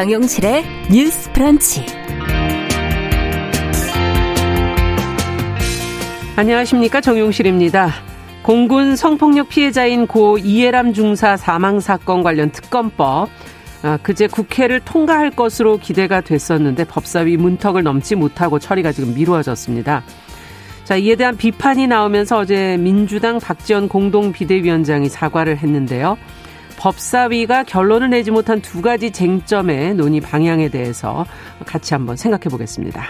정용실의 뉴스 프런치. 안녕하십니까. 정용실입니다. 공군 성폭력 피해자인 고 이해람 중사 사망 사건 관련 특검법. 아, 그제 국회를 통과할 것으로 기대가 됐었는데 법사위 문턱을 넘지 못하고 처리가 지금 미루어졌습니다. 자, 이에 대한 비판이 나오면서 어제 민주당 박지원 공동 비대위원장이 사과를 했는데요. 법사위가 결론을 내지 못한 두 가지 쟁점의 논의 방향에 대해서 같이 한번 생각해 보겠습니다.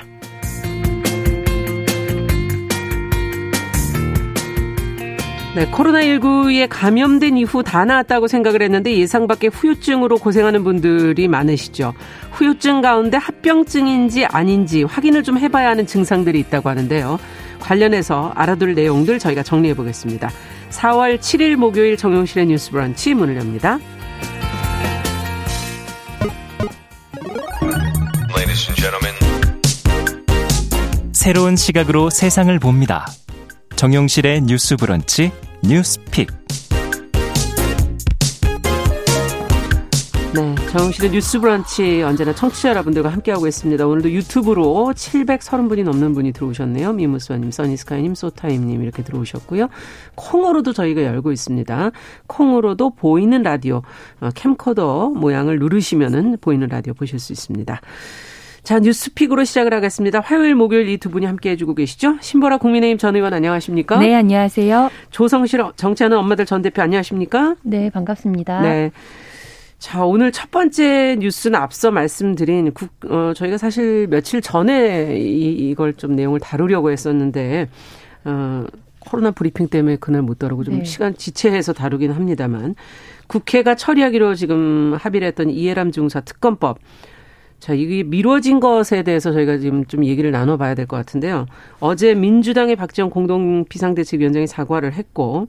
네, 코로나19에 감염된 이후 다 나았다고 생각을 했는데 예상 밖의 후유증으로 고생하는 분들이 많으시죠. 후유증 가운데 합병증인지 아닌지 확인을 좀 해봐야 하는 증상들이 있다고 하는데요. 관련해서 알아둘 내용들 저희가 정리해 보겠습니다. 4월 7일 목요일 정용실의 뉴스 브런치 문을 엽니다. 새로운 시각으로 세상을 봅니다. 정용실의 뉴스 브런치 뉴스픽. 네, 정용실의 뉴스 브런치 언제나 청취자 여러분들과 함께하고 있습니다. 오늘도 유튜브로 730분이 넘는 분이 들어오셨네요. 미무스와님, 써니스카이님, 소타임님 이렇게 들어오셨고요. 콩으로도 저희가 열고 있습니다. 콩으로도 보이는 라디오, 어, 캠코더 모양을 누르시면은 보이는 라디오 보실 수 있습니다. 자, 뉴스픽으로 시작을 하겠습니다. 화요일, 목요일 이 두 분이 함께 해주고 계시죠? 신보라 국민의힘 전 의원 안녕하십니까? 네, 안녕하세요. 조성실 정치하는 엄마들 전 대표 안녕하십니까? 네, 반갑습니다. 네. 자, 오늘 첫 번째 뉴스는 앞서 말씀드린 국, 어, 저희가 사실 며칠 전에 이, 이걸 좀 내용을 다루려고 했었는데, 어, 코로나 브리핑 때문에 그날 못 다루고 좀 네. 시간 지체해서 다루긴 합니다만, 국회가 처리하기로 지금 합의를 했던 이해람 중사 특검법, 자, 이게 미뤄진 것에 대해서 저희가 지금 좀 얘기를 나눠봐야 될 것 같은데요. 어제 민주당의 박지원 공동 비상대책위원장이 사과를 했고,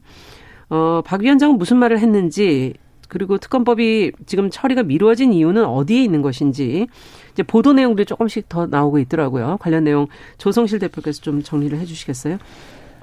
어, 박 위원장은 무슨 말을 했는지, 그리고 특검법이 지금 처리가 미루어진 이유는 어디에 있는 것인지, 이제 보도 내용들이 조금씩 더 나오고 있더라고요. 관련 내용 조성실 대표께서 좀 정리를 해 주시겠어요?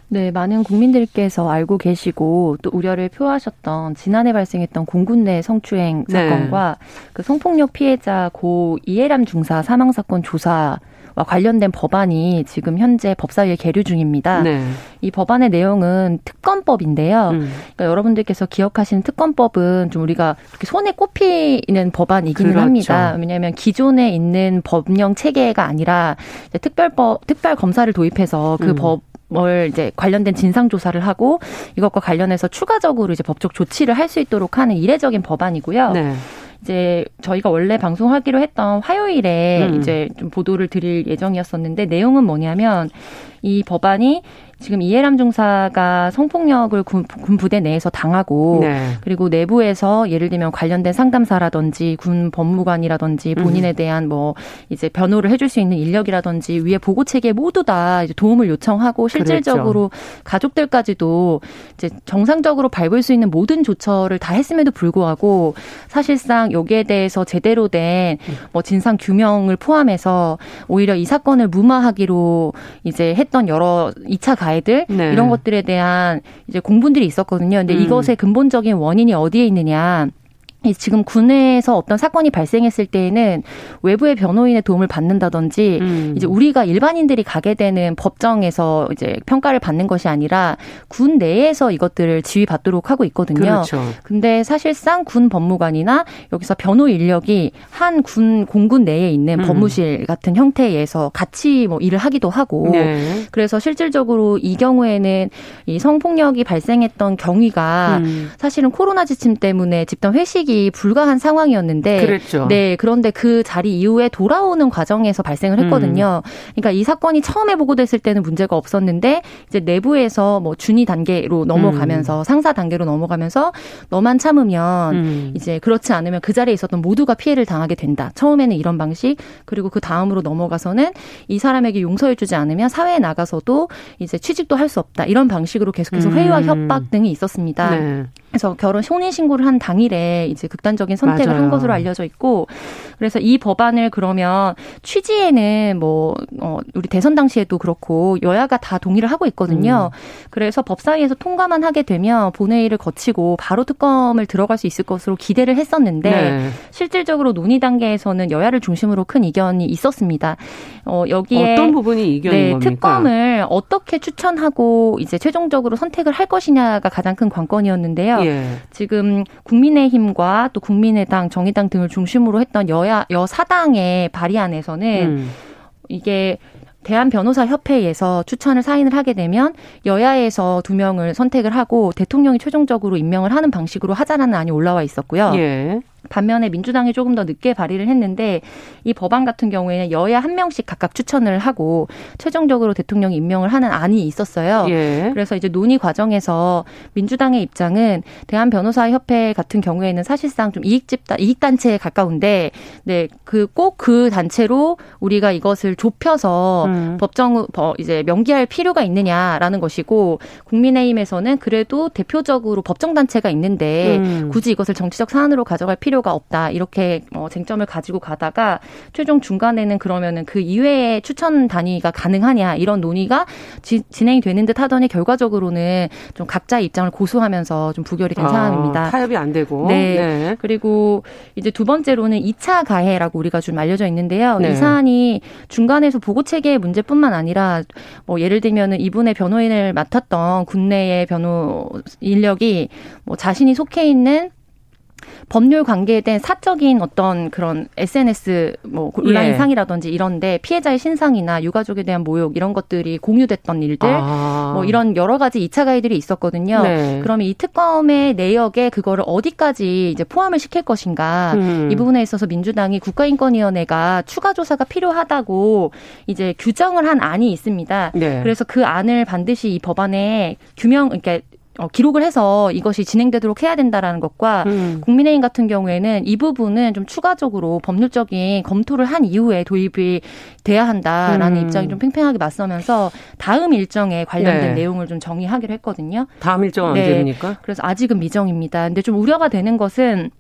네, 많은 국민들께서 알고 계시고 또 우려를 표하셨던 지난해 발생했던 공군 내 성추행 네. 사건과 그 성폭력 피해자 고 이해람 중사 사망 사건 조사 와 관련된 법안이 지금 현재 법사위에 계류 중입니다. 네. 이 법안의 내용은 특검법인데요. 음. 그러니까 여러분들께서 기억하시는 특검법은 좀 우리가 손에 꼽히는 법안이기는 그렇죠. 합니다. 왜냐하면 기존에 있는 법령 체계가 아니라 특별법 특별 검사를 도입해서 그 음. 법, 뭘 이제 관련된 진상 조사를 하고 이것과 관련해서 추가적으로 이제 법적 조치를 할 수 있도록 하는 이례적인 법안이고요. 네. 이제 저희가 원래 방송하기로 했던 화요일에 음. 이제 좀 보도를 드릴 예정이었었는데 내용은 뭐냐면 이 법안이 지금 이해람 중사가 성폭력을 군, 군 부대 내에서 당하고 네. 그리고 내부에서 예를 들면 관련된 상담사라든지 군 법무관이라든지 본인에 음. 대한 뭐 이제 변호를 해줄 수 있는 인력이라든지 위에 보고 체계 모두 다 이제 도움을 요청하고 실질적으로 그랬죠. 가족들까지도 이제 정상적으로 밟을 수 있는 모든 조처를 다 했음에도 불구하고 사실상 여기에 대해서 제대로 된 뭐 진상 규명을 포함해서 오히려 이 사건을 무마하기로 이제 했던 여러 2차 가 가이드 네. 이런 것들에 대한 이제 공분들이 있었거든요. 근데 음. 이것의 근본적인 원인이 어디에 있느냐? 지금 군에서 어떤 사건이 발생했을 때에는 외부의 변호인의 도움을 받는다든지 음. 이제 우리가 일반인들이 가게 되는 법정에서 이제 평가를 받는 것이 아니라 군 내에서 이것들을 지휘받도록 하고 있거든요. 그렇죠. 근데 사실상 군 법무관이나 여기서 변호 인력이 한 군 공군 내에 있는 음. 법무실 같은 형태에서 같이 뭐 일을 하기도 하고 네. 그래서 실질적으로 이 경우에는 이 성폭력이 발생했던 경위가 음. 사실은 코로나 지침 때문에 집단 회식 이 불가한 상황이었는데 그랬죠. 네 그런데 그 자리 이후에 돌아오는 과정에서 발생을 했거든요. 음. 그러니까 이 사건이 처음에 보고됐을 때는 문제가 없었는데 이제 내부에서 뭐 준위 단계로 넘어가면서 음. 상사 단계로 넘어가면서 너만 참으면 음. 이제 그렇지 않으면 그 자리에 있었던 모두가 피해를 당하게 된다. 처음에는 이런 방식 그리고 그 다음으로 넘어가서는 이 사람에게 용서해 주지 않으면 사회에 나가서도 이제 취직도 할 수 없다. 이런 방식으로 계속해서 회의와 음. 협박 등이 있었습니다. 네. 그래서 결혼 혼인 신고를 한 당일에 이제 극단적인 선택을 맞아요. 한 것으로 알려져 있고 그래서 이 법안을 그러면 취지에는 뭐 어, 우리 대선 당시에도 그렇고 여야가 다 동의를 하고 있거든요. 음. 그래서 법사위에서 통과만 하게 되면 본회의를 거치고 바로 특검을 들어갈 수 있을 것으로 기대를 했었는데 네. 실질적으로 논의 단계에서는 여야를 중심으로 큰 이견이 있었습니다. 어, 여기에 어떤 부분이 이견인 네, 겁니까? 특검을 어떻게 추천하고 이제 최종적으로 선택을 할 것이냐가 가장 큰 관건이었는데요. 예. 지금 국민의힘과 또 국민의당, 정의당 등을 중심으로 했던 여야 여사당의 발의안에서는 음. 이게 대한 변호사 협회에서 추천을 사인을 하게 되면 여야에서 두 명을 선택을 하고 대통령이 최종적으로 임명을 하는 방식으로 하자라는 안이 올라와 있었고요. 예. 반면에 민주당이 조금 더 늦게 발의를 했는데 이 법안 같은 경우에는 여야 한 명씩 각각 추천을 하고 최종적으로 대통령이 임명을 하는 안이 있었어요. 예. 그래서 이제 논의 과정에서 민주당의 입장은 대한 변호사 협회 같은 경우에는 사실상 좀 이익 집단 이익 단체에 가까운데 네, 그 꼭그 단체로 우리가 이것을 좁혀서 음. 법정 이제 명기할 필요가 있느냐라는 것이고 국민의힘에서는 그래도 대표적으로 법정 단체가 있는데 음. 굳이 이것을 정치적 사안으로 가져갈 필요 필요가 없다 이렇게 어, 쟁점을 가지고 가다가 최종 중간에는 그러면은 그 이외에 추천 단위가 가능하냐 이런 논의가 지, 진행이 되는 듯 하더니 결과적으로는 좀 각자의 입장을 고수하면서 좀 부결이 된 아, 상황입니다. 타협이 안 되고. 네. 네. 그리고 이제 두 번째로는 2차 가해라고 우리가 좀 알려져 있는데요. 네. 이 사안이 중간에서 보고 체계의 문제뿐만 아니라 뭐 예를 들면은 이분의 변호인을 맡았던 국내의 변호 인력이 뭐 자신이 속해 있는 법률 관계에 대한 사적인 어떤 그런 SNS 뭐 온라인 예. 상이라든지 이런데 피해자의 신상이나 유가족에 대한 모욕 이런 것들이 공유됐던 일들 아. 뭐 이런 여러 가지 2차 가해들이 있었거든요. 네. 그러면 이 특검의 내역에 그거를 어디까지 이제 포함을 시킬 것인가 음. 이 부분에 있어서 민주당이 국가인권위원회가 추가 조사가 필요하다고 이제 규정을 한 안이 있습니다. 네. 그래서 그 안을 반드시 이 법안에 규명 그러니까 어, 기록을 해서 이것이 진행되도록 해야 된다라는 것과 음. 국민의힘 같은 경우에는 이 부분은 좀 추가적으로 법률적인 검토를 한 이후에 도입이 돼야 한다라는 음. 입장이 좀 팽팽하게 맞서면서 다음 일정에 관련된 네. 내용을 좀 정의하기로 했거든요. 다음 일정은 네. 언제입니까? 그래서 아직은 미정입니다. 근데 좀 우려가 되는 것은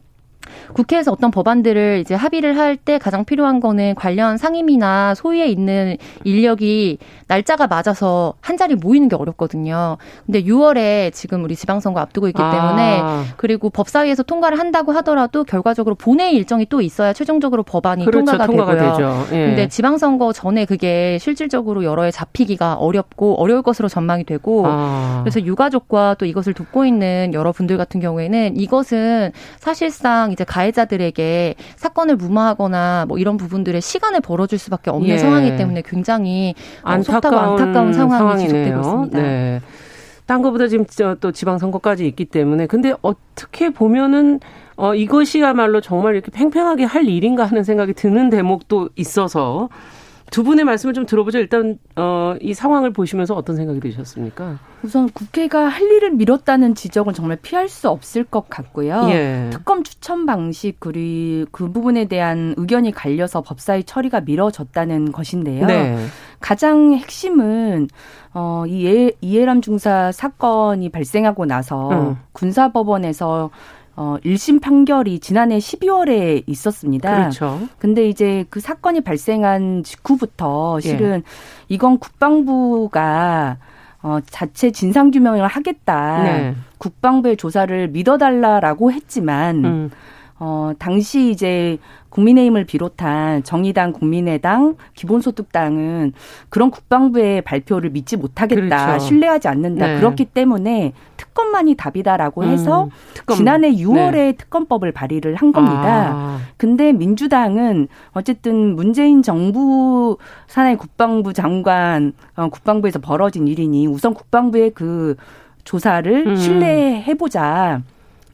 국회에서 어떤 법안들을 이제 합의를 할 때 가장 필요한 거는 관련 상임위나 소위에 있는 인력이 날짜가 맞아서 한 자리 모이는 게 어렵거든요. 근데 6월에 지금 우리 지방선거 앞두고 있기 때문에 아. 그리고 법사위에서 통과를 한다고 하더라도 결과적으로 본회의 일정이 또 있어야 최종적으로 법안이 그렇죠, 통과가, 통과가, 되고요. 되죠. 예. 근데 지방선거 전에 그게 실질적으로 여러 해 잡히기가 어렵고 어려울 것으로 전망이 되고 아. 그래서 유가족과 또 이것을 돕고 있는 여러 분들 같은 경우에는 이것은 사실상 이제 가해자들에게 사건을 무마하거나 뭐 이런 부분들의 시간을 벌어줄 수밖에 없는 예. 상황이기 때문에 굉장히 어, 안타까운, 안타까운 상황이. 지속되고 있습니다. 네. 딴 거보다 지금 또 지방선거까지 있기 때문에 근데 어떻게 보면은 어 이것이야말로 정말 이렇게 팽팽하게 할 일인가 하는 생각이 드는 대목도 있어서 두 분의 말씀을 좀 들어보죠. 일단 어, 이 상황을 보시면서 어떤 생각이 드셨습니까? 우선 국회가 할 일을 미뤘다는 지적은 정말 피할 수 없을 것 같고요. 예. 특검 추천 방식 그리고 그 부분에 대한 의견이 갈려서 법사위 처리가 미뤄졌다는 것인데요. 네. 가장 핵심은 어, 이 예, 이해람 중사 사건이 발생하고 나서 음. 군사법원에서 어, 1심 판결이 지난해 12월에 있었습니다. 그렇죠. 근데 이제 그 사건이 발생한 직후부터 실은 예. 이건 국방부가 어, 자체 진상규명을 하겠다. 네. 국방부의 조사를 믿어달라라고 했지만, 음. 어, 당시 이제 국민의힘을 비롯한 정의당, 국민의당, 기본소득당은 그런 국방부의 발표를 믿지 못하겠다, 그렇죠. 신뢰하지 않는다. 네. 그렇기 때문에 특검만이 답이다라고 해서 음, 특검. 지난해 6월에 네. 특검법을 발의를 한 겁니다. 아. 근데 민주당은 어쨌든 문재인 정부 산하의 국방부 장관, 어, 국방부에서 벌어진 일이니 우선 국방부의 그 조사를 음. 신뢰해보자.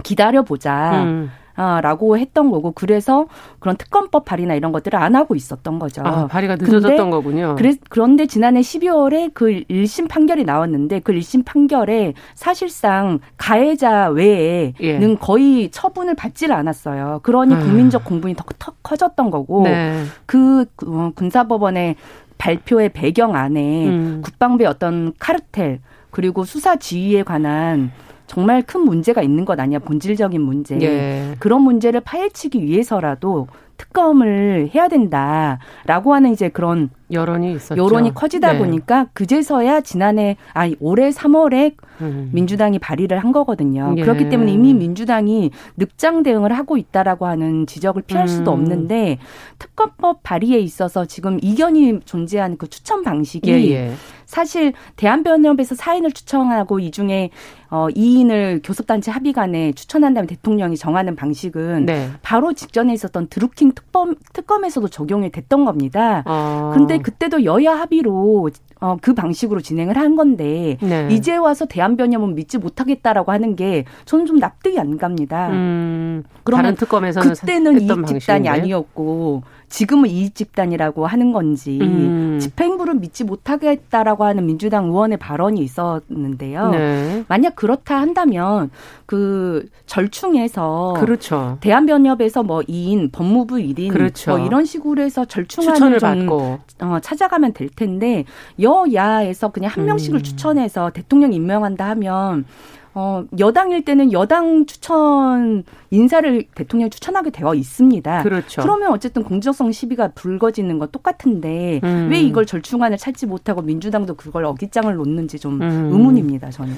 기다려보자. 음. 아, 라고 했던 거고 그래서 그런 특검법 발의나 이런 것들을 안 하고 있었던 거죠. 아, 발의가 늦어졌던 거군요. 그래, 그런데 지난해 12월에 그 1심 판결이 나왔는데 그 1심 판결에 사실상 가해자 외에는 예. 거의 처분을 받지를 않았어요. 그러니 아. 국민적 공분이 더, 더 커졌던 거고 네. 그 어, 군사법원의 발표의 배경 안에 음. 국방부의 어떤 카르텔 그리고 수사 지휘에 관한 정말 큰 문제가 있는 것 아니야 본질적인 문제 예. 그런 문제를 파헤치기 위해서라도 특검을 해야 된다라고 하는 이제 그런 여론이 있었죠. 여론이 커지다 네. 보니까 그제서야 지난해 아 올해 3월에 음. 민주당이 발의를 한 거거든요. 예. 그렇기 때문에 이미 민주당이 늑장 대응을 하고 있다라고 하는 지적을 피할 수도 음. 없는데 특검법 발의에 있어서 지금 이견이 존재하는 그 추천 방식이 예, 예. 사실 대한변협에서 사인을 추천하고 이 중에 어 2인을 교섭단체 합의간에 추천한 다음에 대통령이 정하는 방식은 네. 바로 직전에 있었던 드루킹 특검 특검에서도 적용이 됐던 겁니다. 아. 근데 그때도 여야 합의로 어, 그 방식으로 진행을 한 건데 네. 이제 와서 대한변협은 믿지 못하겠다라고 하는 게 저는 좀 납득이 안 갑니다. 음, 그러면 특검에서는 그때는 이익 집단이 아니었고 지금은 이익 집단이라고 하는 건지 음. 집행부를 믿지 못하겠다라고 하는 민주당 의원의 발언이 있었는데요. 네. 만약 그렇다 한다면 그 절충해서 그렇죠. 대한변협에서 뭐 2인 법무부 1인 그렇죠. 뭐 이런 식으로 해서 절충안을 좀 어, 찾아가면 될 텐데 여야에서 그냥 한 명씩을 음. 추천해서 대통령 임명한다 하면 어, 여당일 때는 여당 추천 인사를 대통령 추천하게 되어 있습니다. 그렇죠. 그러면 어쨌든 공정성 시비가 불거지는 건 똑같은데 음. 왜 이걸 절충안을 찾지 못하고 민주당도 그걸 어깃장을 놓는지 좀 음. 의문입니다. 저는.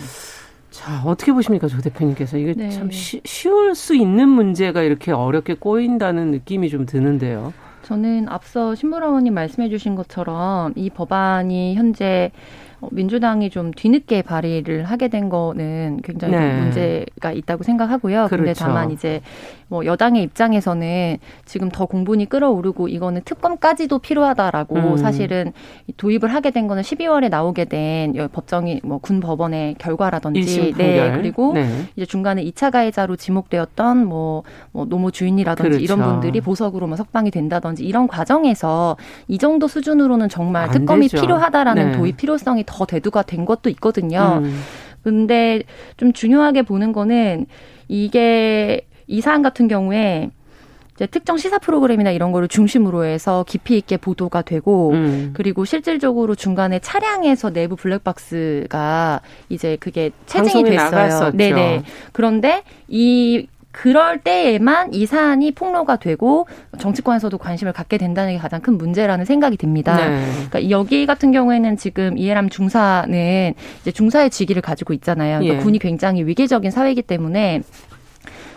자, 어떻게 보십니까, 조 대표님께서. 이게 네. 참 쉬, 쉬울 수 있는 문제가 이렇게 어렵게 꼬인다는 느낌이 좀 드는데요. 저는 앞서 신보라원님 말씀해 주신 것처럼 이 법안이 현재 어, 민주당이 좀 뒤늦게 발의를 하게 된 거는 굉장히 네. 문제가 있다고 생각하고요. 그런데 그렇죠. 다만 이제 뭐 여당의 입장에서는 지금 더 공분이 끌어오르고 이거는 특검까지도 필요하다라고 음. 사실은 도입을 하게 된 거는 12월에 나오게 된 법정이 뭐 군 법원의 결과라든지 네 그리고 네. 이제 중간에 2차 가해자로 지목되었던 뭐, 뭐 노무 주인이라든지 그렇죠. 이런 분들이 보석으로 뭐 석방이 된다든지 이런 과정에서 이 정도 수준으로는 정말 특검이 되죠. 필요하다라는 네. 도입 필요성이 더 대두가 된 것도 있거든요. 음. 근데 좀 중요하게 보는 거는 이게 이 사안 같은 경우에 이제 특정 시사 프로그램이나 이런 거를 중심으로 해서 깊이 있게 보도가 되고 음. 그리고 실질적으로 중간에 차량에서 내부 블랙박스가 이제 그게 체증이 됐어요. 나갔었죠. 네네. 그런데 이 그럴 때에만 이 사안이 폭로가 되고 정치권에서도 관심을 갖게 된다는 게 가장 큰 문제라는 생각이 듭니다. 네. 그러니까 여기 같은 경우에는 지금 이해람 중사는 이제 중사의 직위를 가지고 있잖아요. 그러니까 예. 군이 굉장히 위계적인 사회이기 때문에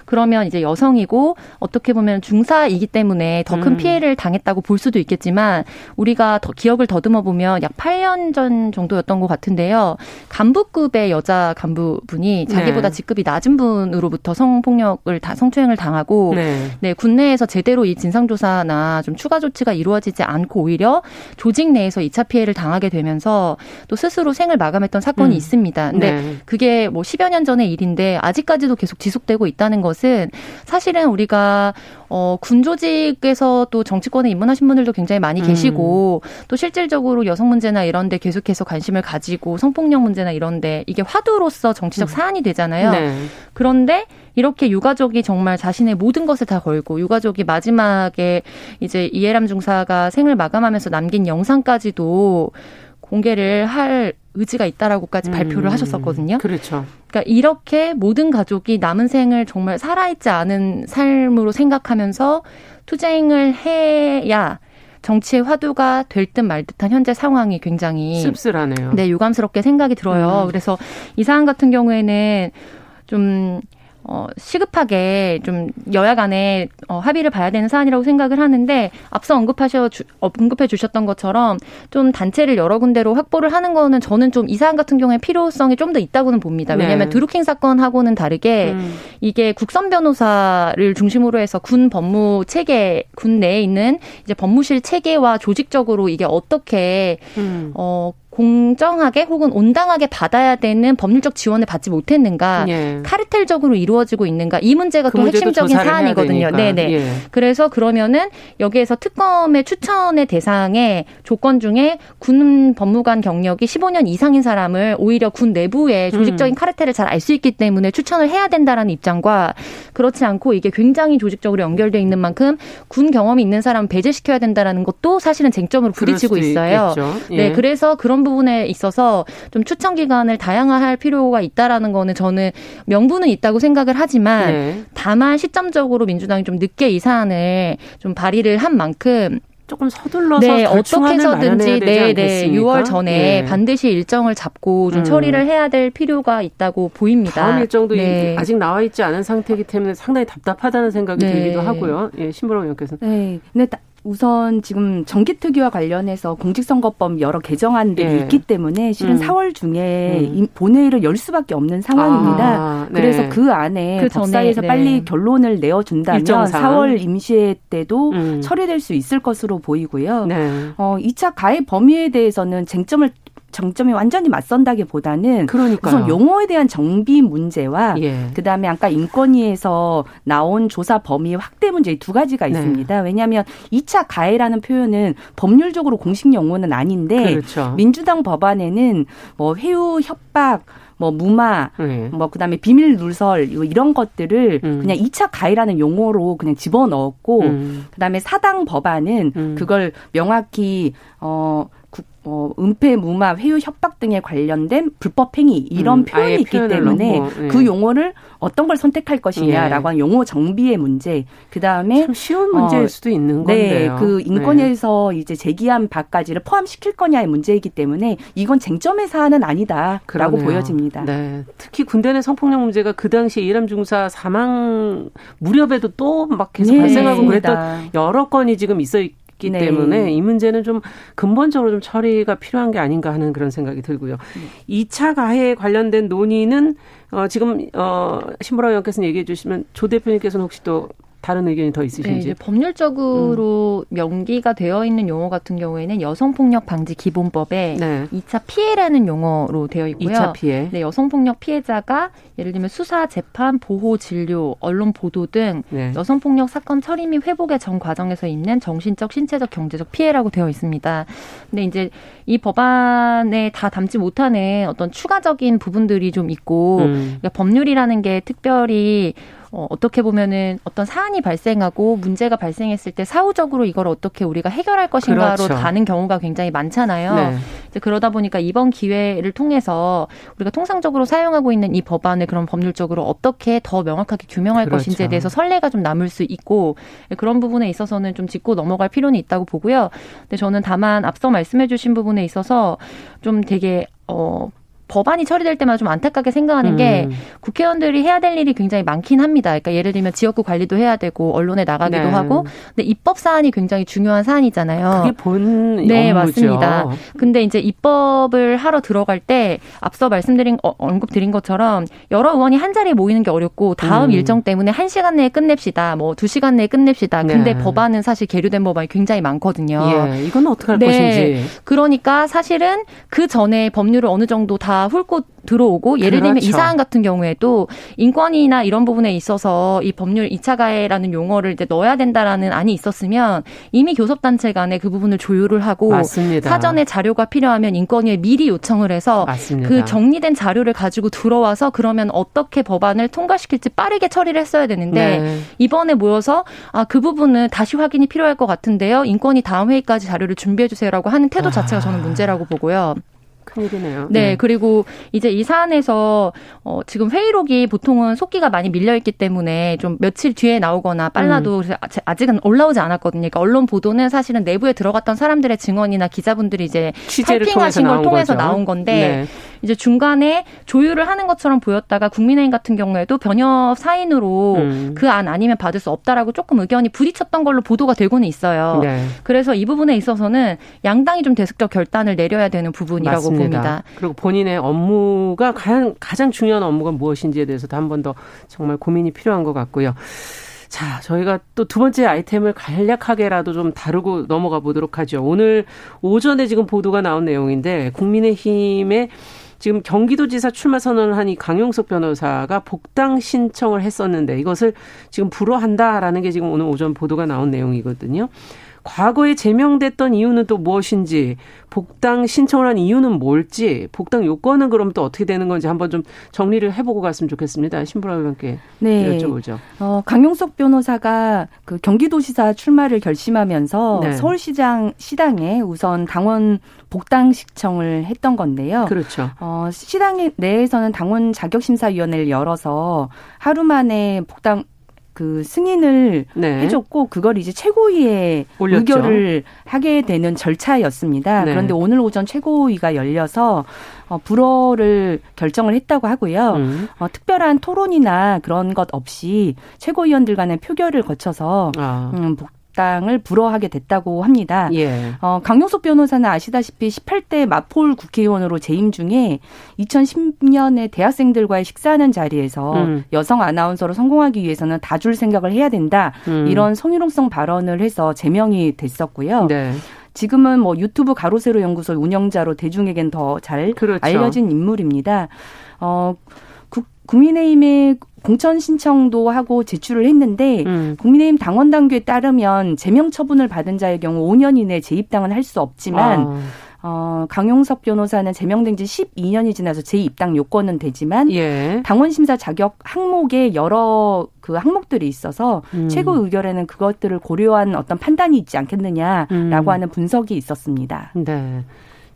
그러면 이제 여성이고 어떻게 보면 중사이기 때문에 더큰 음. 피해를 당했다고 볼 수도 있겠지만 우리가 더 기억을 더듬어 보면 약 8년 전 정도였던 것 같은데요. 간부급의 여자 간부분이 자기보다 네. 직급이 낮은 분으로부터 성폭력을 다 성추행을 당하고 네. 네, 군내에서 제대로 이 진상조사나 좀 추가 조치가 이루어지지 않고 오히려 조직 내에서 2차 피해를 당하게 되면서 또 스스로 생을 마감했던 사건이 음. 있습니다. 근데 네. 그게 뭐 10여 년 전의 일인데 아직까지도 계속 지속되고 있다는 것 것은 사실은 우리가 어, 군 조직에서 또 정치권에 입문하신 분들도 굉장히 많이 계시고 음. 또 실질적으로 여성 문제나 이런 데 계속해서 관심을 가지고 성폭력 문제나 이런 데 이게 화두로서 정치적 음. 사안이 되잖아요. 네. 그런데 이렇게 유가족이 정말 자신의 모든 것을 다 걸고 유가족이 마지막에 이제 이해람 중사가 생을 마감하면서 남긴 영상까지도 공개를 할 의지가 있다라고까지 음. 발표를 하셨었거든요. 그렇죠. 그러니까 이렇게 모든 가족이 남은 생을 정말 살아있지 않은 삶으로 생각하면서 투쟁을 해야 정치의 화두가 될 듯 말 듯한 현재 상황이 굉장히 씁쓸하네요. 네, 유감스럽게 생각이 들어요. 음. 그래서 이 사안 같은 경우에는 좀 어, 시급하게 좀 여야 간에 어, 합의를 봐야 되는 사안이라고 생각을 하는데 앞서 언급하셔 주, 언급해 주셨던 것처럼 좀 단체를 여러 군데로 확보를 하는 거는 저는 좀 이 사안 같은 경우에 필요성이 좀 더 있다고는 봅니다. 왜냐하면 네. 드루킹 사건하고는 다르게 음. 이게 국선 변호사를 중심으로 해서 군 법무 체계 군 내에 있는 이제 법무실 체계와 조직적으로 이게 어떻게 음. 어 공정하게 혹은 온당하게 받아야 되는 법률적 지원을 받지 못했는가, 예. 카르텔적으로 이루어지고 있는가 이 문제가 그 또 핵심적인 사안이거든요. 네네. 예. 그래서 그러면은 여기에서 특검의 추천의 대상에 조건 중에 군 법무관 경력이 15년 이상인 사람을 오히려 군 내부의 조직적인 음. 카르텔을 잘 알 수 있기 때문에 추천을 해야 된다라는 입장과 그렇지 않고 이게 굉장히 조직적으로 연결돼 있는 만큼 군 경험이 있는 사람을 배제시켜야 된다라는 것도 사실은 쟁점으로 부딪히고 있어요. 네, 예. 네, 그래서 그런 그런 부분에 있어서 좀 추천 기간을 다양화할 필요가 있다라는 거는 저는 명분은 있다고 생각을 하지만 네. 다만 시점적으로 민주당이 좀 늦게 이 사안을 좀 발의를 한 만큼 조금 서둘러서 네, 어떻게 해서든지 네, 네, 6월 전에 네. 반드시 일정을 잡고 좀 음. 처리를 해야 될 필요가 있다고 보입니다. 다음 일정도 네. 아직 나와 있지 않은 상태이기 때문에 상당히 답답하다는 생각이 네. 들기도 하고요. 예, 신보라 의원께서. 네. 근데 우선 지금 정기 특위와 관련해서 공직선거법 여러 개정안들이 예. 있기 때문에 실은 음. 4월 중에 음. 본회의를 열 수밖에 없는 상황입니다. 아, 네. 그래서 그 안에 그 법사위에서 네. 빨리 결론을 내어준다면 일정상. 4월 임시회 때도 음. 처리될 수 있을 것으로 보이고요. 네. 어, 2차 가해 범위에 대해서는 쟁점을 정점이 완전히 맞선다기보다는 그러니까요. 우선 용어에 대한 정비 문제와 예. 그다음에 아까 인권위에서 나온 조사 범위 확대 문제 두 가지가 네. 있습니다. 왜냐하면 2차 가해라는 표현은 법률적으로 공식 용어는 아닌데 그렇죠. 민주당 법안에는 뭐 회유 협박 뭐 무마, 네. 뭐 그다음에 비밀 누설 이런 것들을 음. 그냥 2차 가해라는 용어로 그냥 집어 넣었고 음. 그다음에 사당 법안은 음. 그걸 명확히 어 어, 은폐, 무마, 회유, 협박 등에 관련된 불법 행위 이런 음, 표현이 있기 때문에 네. 그 용어를 어떤 걸 선택할 것이냐라고 네. 하는 용어 정비의 문제. 그 다음에 쉬운 문제일 어, 수도 있는 네, 건데요. 그 인권에서 네. 이제 제기한 바까지를 포함시킬 거냐의 문제이기 때문에 이건 쟁점의 사안은 아니다라고 그러네요. 보여집니다. 네. 특히 군대 내 성폭력 문제가 그 당시 이람 중사 사망 무렵에도 또 막 계속 네, 발생하고 그랬던 여러 건이 지금 있어 있기 네. 때문에 이 문제는 좀 근본적으로 좀 처리가 필요한 게 아닌가 하는 그런 생각이 들고요. 네. 2차 가해에 관련된 논의는 어 지금 어 신보라 의원께서 얘기해 주시면 조 대표님께서는 혹시 또 다른 의견이 더 있으신지? 네, 법률적으로 음. 명기가 되어 있는 용어 같은 경우에는 여성폭력 방지 기본법에 네. 2차 피해라는 용어로 되어 있고요. 2차 피해. 네, 여성폭력 피해자가 예를 들면 수사, 재판, 보호, 진료, 언론 보도 등 네. 여성폭력 사건 처리 및 회복의 전 과정에서 있는 정신적, 신체적, 경제적 피해라고 되어 있습니다. 근데 이제 이 법안에 다 담지 못하는 어떤 추가적인 부분들이 좀 있고 음. 그러니까 법률이라는 게 특별히 어, 어떻게 보면은 어떤 사안이 발생하고 문제가 발생했을 때 사후적으로 이걸 어떻게 우리가 해결할 것인가로 그렇죠. 가는 경우가 굉장히 많잖아요. 네. 이제 그러다 보니까 이번 기회를 통해서 우리가 통상적으로 사용하고 있는 이 법안을 그런 법률적으로 어떻게 더 명확하게 규명할 그렇죠. 것인지에 대해서 선례가 좀 남을 수 있고 그런 부분에 있어서는 좀 짚고 넘어갈 필요는 있다고 보고요. 근데 저는 다만 앞서 말씀해 주신 부분에 있어서 좀 되게 어 법안이 처리될 때마다 좀 안타깝게 생각하는 게 음. 국회의원들이 해야 될 일이 굉장히 많긴 합니다. 그러니까 예를 들면 지역구 관리도 해야 되고 언론에 나가기도 네. 하고 근데 입법 사안이 굉장히 중요한 사안이잖아요. 그게 본 네, 업무죠. 맞습니다. 근데 이제 입법을 하러 들어갈 때 앞서 말씀드린 어, 언급 드린 것처럼 여러 의원이 한 자리에 모이는 게 어렵고 다음 음. 일정 때문에 한 시간 내에 끝냅시다. 뭐 두 시간 내에 끝냅시다. 근데 네. 법안은 사실 계류된 법안이 굉장히 많거든요. 예, 이건 어떻게 할 네. 것인지. 그러니까 사실은 그 전에 법률을 어느 정도 다 훑고 들어오고 예를 들면 그렇죠. 이 사안 같은 경우에도 인권이나 이런 부분에 있어서 이 법률 2차 가해라는 용어를 이제 넣어야 된다라는 안이 있었으면 이미 교섭단체 간에 그 부분을 조율을 하고 맞습니다. 사전에 자료가 필요하면 인권위에 미리 요청을 해서 맞습니다. 그 정리된 자료를 가지고 들어와서 그러면 어떻게 법안을 통과시킬지 빠르게 처리를 했어야 되는데 네. 이번에 모여서 아 그 부분은 다시 확인이 필요할 것 같은데요. 인권위 다음 회의까지 자료를 준비해 주세요라고 하는 태도 자체가 저는 문제라고 보고요. 큰일이네요. 네, 네, 그리고 이제 이 사안에서 어, 지금 회의록이 보통은 속기가 많이 밀려 있기 때문에 좀 며칠 뒤에 나오거나 빨라도 음. 아직은 올라오지 않았거든요. 그러니까 언론 보도는 사실은 내부에 들어갔던 사람들의 증언이나 기자분들이 이제 탈핑하신 걸 통해서 거죠. 나온 건데 네. 이제 중간에 조율을 하는 것처럼 보였다가 국민의힘 같은 경우에도 변협 사인으로 음. 그안 아니면 받을 수 없다라고 조금 의견이 부딪혔던 걸로 보도가 되고는 있어요. 네. 그래서 이 부분에 있어서는 양당이 좀 대승적 결단을 내려야 되는 부분이라고 맞습니다. 봅니다. 그리고 본인의 업무가 가장, 가장 중요한 업무가 무엇인지에 대해서도 한 번 더 정말 고민이 필요한 것 같고요. 자, 저희가 또 두 번째 아이템을 간략하게라도 좀 다루고 넘어가 보도록 하죠. 오늘 오전에 지금 보도가 나온 내용인데 국민의힘의 지금 경기도지사 출마 선언을 한이 강용석 변호사가 복당 신청을 했었는데 이것을 지금 불허한다라는 게 지금 오늘 오전 보도가 나온 내용이거든요. 과거에 제명됐던 이유는 또 무엇인지 복당 신청을 한 이유는 뭘지 복당 요건은 그럼 또 어떻게 되는 건지 한번 좀 정리를 해보고 갔으면 좋겠습니다. 신부라 의원께 네. 여쭤보죠. 어, 강용석 변호사가 그 경기도지사 출마를 결심하면서 네. 서울시장 시당에 우선 당원 복당 신청을 했던 건데요. 그렇죠. 어, 시당 내에서는 당원 자격심사위원회를 열어서 하루 만에 복당 그 승인을 네. 해줬고 그걸 이제 최고위에 올렸죠. 의결을 하게 되는 절차였습니다. 네. 그런데 오늘 오전 최고위가 열려서 어, 불허를 결정을 했다고 하고요. 음. 어, 특별한 토론이나 그런 것 없이 최고위원들 간의 표결을 거쳐서 아. 음, 당을 불허하게 됐다고 합니다. 예. 어, 강용석 변호사는 아시다시피 18대 마폴 국회의원으로 재임 중에 2010년에 대학생들과의 식사하는 자리에서 음. 여성 아나운서로 성공하기 위해서는 다 줄 생각을 해야 된다. 음. 이런 성희롱성 발언을 해서 제명이 됐었고요. 네. 지금은 뭐 유튜브 가로세로 연구소 운영자로 대중에겐 더잘 그렇죠. 알려진 인물입니다. 어, 국민의힘의 공천 신청도 하고 제출을 했는데 음. 국민의힘 당원 당규에 따르면 제명 처분을 받은 자의 경우 5년 이내 재입당은 할 수 없지만 아. 어, 강용석 변호사는 제명된 지 12년이 지나서 재입당 요건은 되지만 예. 당원 심사 자격 항목에 여러 그 항목들이 있어서 음. 최고 의결에는 그것들을 고려한 어떤 판단이 있지 않겠느냐라고 음. 하는 분석이 있었습니다. 네.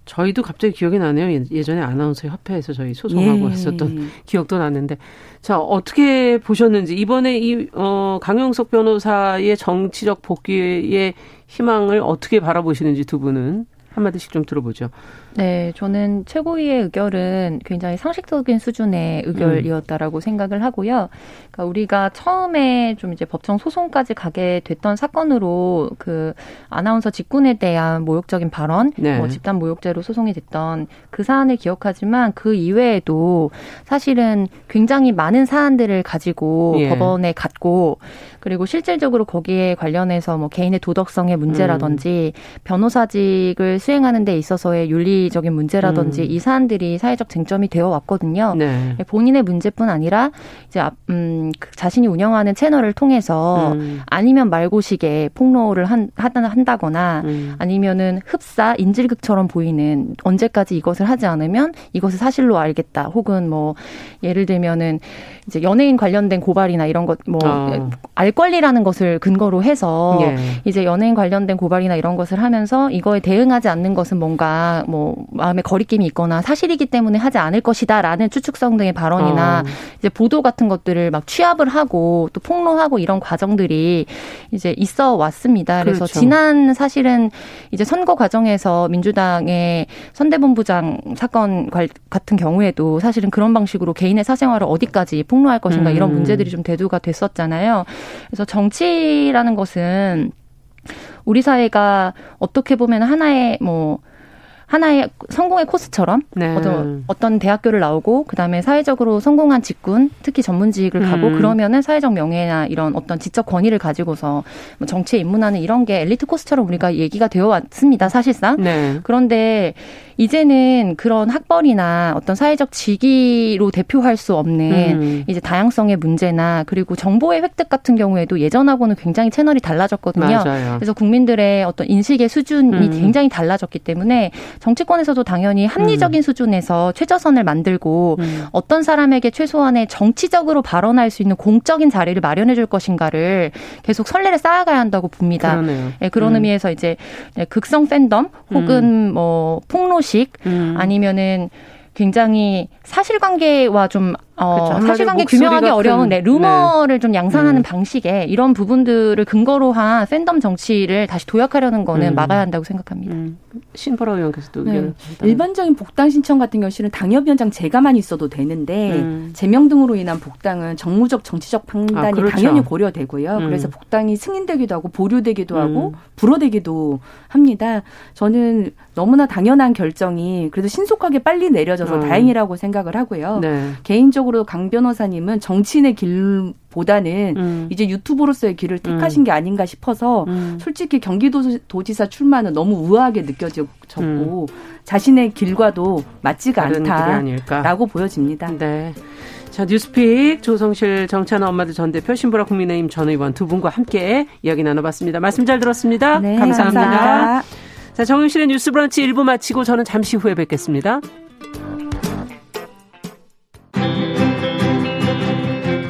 저희도 갑자기 기억이 나네요. 예전에 아나운서 협회에서 저희 소송하고 예. 했었던 기억도 나는데. 자, 어떻게 보셨는지 이번에 이 어, 강영석 변호사의 정치적 복귀의 희망을 어떻게 바라보시는지 두 분은 한마디씩 좀 들어보죠. 네, 저는 최고위의 의결은 굉장히 상식적인 수준의 의결이었다라고 음. 생각을 하고요. 그러니까 우리가 처음에 좀 이제 법정 소송까지 가게 됐던 사건으로 그 아나운서 직군에 대한 모욕적인 발언, 네. 뭐 집단 모욕죄로 소송이 됐던 그 사안을 기억하지만 그 이외에도 사실은 굉장히 많은 사안들을 가지고 예. 법원에 갔고 그리고 실질적으로 거기에 관련해서 뭐 개인의 도덕성의 문제라든지 음. 변호사직을 수행하는 데 있어서의 윤리 적인 문제라든지 음. 이 사안들이 사회적 쟁점이 되어 왔거든요. 네. 본인의 문제뿐 아니라 이제 음, 그 자신이 운영하는 채널을 통해서 음. 아니면 말고식에 폭로를 한, 한다거나 음. 아니면은 흡사 인질극처럼 보이는 언제까지 이것을 하지 않으면 이것을 사실로 알겠다. 혹은 뭐 예를 들면은 이제 연예인 관련된 고발이나 이런 것뭐 어. 권리라는 것을 근거로 해서 예. 이제 연예인 관련된 고발이나 이런 것을 하면서 이거에 대응하지 않는 것은 뭔가 뭐 마음에 거리낌이 있거나 사실이기 때문에 하지 않을 것이다라는 추측성 등의 발언이나 어. 이제 보도 같은 것들을 막 취합을 하고 또 폭로하고 이런 과정들이 이제 있어 왔습니다. 그래서 그렇죠. 지난 사실은 이제 선거 과정에서 민주당의 선대본부장 사건 같은 경우에도 사실은 그런 방식으로 개인의 사생활을 어디까지 폭로할 것인가 음. 이런 문제들이 좀 대두가 됐었잖아요. 그래서 정치라는 것은 우리 사회가 어떻게 보면 하나의 뭐 하나의 성공의 코스처럼 네. 어떤, 어떤 대학교를 나오고 그다음에 사회적으로 성공한 직군 특히 전문직을 가고 음. 그러면은 사회적 명예나 이런 어떤 지적 권위를 가지고서 뭐 정치에 입문하는 이런 게 엘리트 코스처럼 우리가 얘기가 되어 왔습니다 사실상 네. 그런데 이제는 그런 학벌이나 어떤 사회적 직위로 대표할 수 없는 음. 이제 다양성의 문제나 그리고 정보의 획득 같은 경우에도 예전하고는 굉장히 채널이 달라졌거든요. 맞아요. 그래서 국민들의 어떤 인식의 수준이 음. 굉장히 달라졌기 때문에 정치권에서도 당연히 합리적인 음. 수준에서 최저선을 만들고 음. 어떤 사람에게 최소한의 정치적으로 발언할 수 있는 공적인 자리를 마련해 줄 것인가를 계속 선례를 쌓아가야 한다고 봅니다. 네, 그런 음. 의미에서 이제 극성 팬덤 혹은 음. 뭐 폭로 소식 음. 아니면은 굉장히 사실관계와 좀 어, 그렇죠. 사실관계 규명하기 어려운 네, 루머를 네. 좀 양산하는 음. 방식에 이런 부분들을 근거로 한 팬덤 정치를 다시 도약하려는 거는 음. 막아야 한다고 생각합니다. 음. 신보라 의원께서도 네. 일반적인 복당 신청 같은 경우 실은 당협위원장 제가만 있어도 되는데 음. 제명 등으로 인한 복당은 정무적 정치적 판단이 아, 그렇죠. 당연히 고려되고요. 음. 그래서 복당이 승인되기도 하고 보류되기도 하고 음. 불허되기도 합니다. 저는 너무나 당연한 결정이 그래도 신속하게 빨리 내려져서 다행이라고 생각을 하고요. 네. 개인적으로 강 변호사님은 정치인의 길 보다는 음. 이제 유튜버로서의 길을 택하신 음. 게 아닌가 싶어서 음. 솔직히 경기도지사 출마는 너무 우아하게 느껴졌고 음. 자신의 길과도 맞지가 않다라고 보여집니다. 네. 자, 뉴스픽 조성실 정찬아 엄마들 전 대표 신보라 국민의힘 전 의원 두 분과 함께 이야기 나눠봤습니다. 말씀 잘 들었습니다. 네, 감사합니다. 감사합니다. 자, 정영실의 뉴스 브런치 1부 마치고 저는 잠시 후에 뵙겠습니다.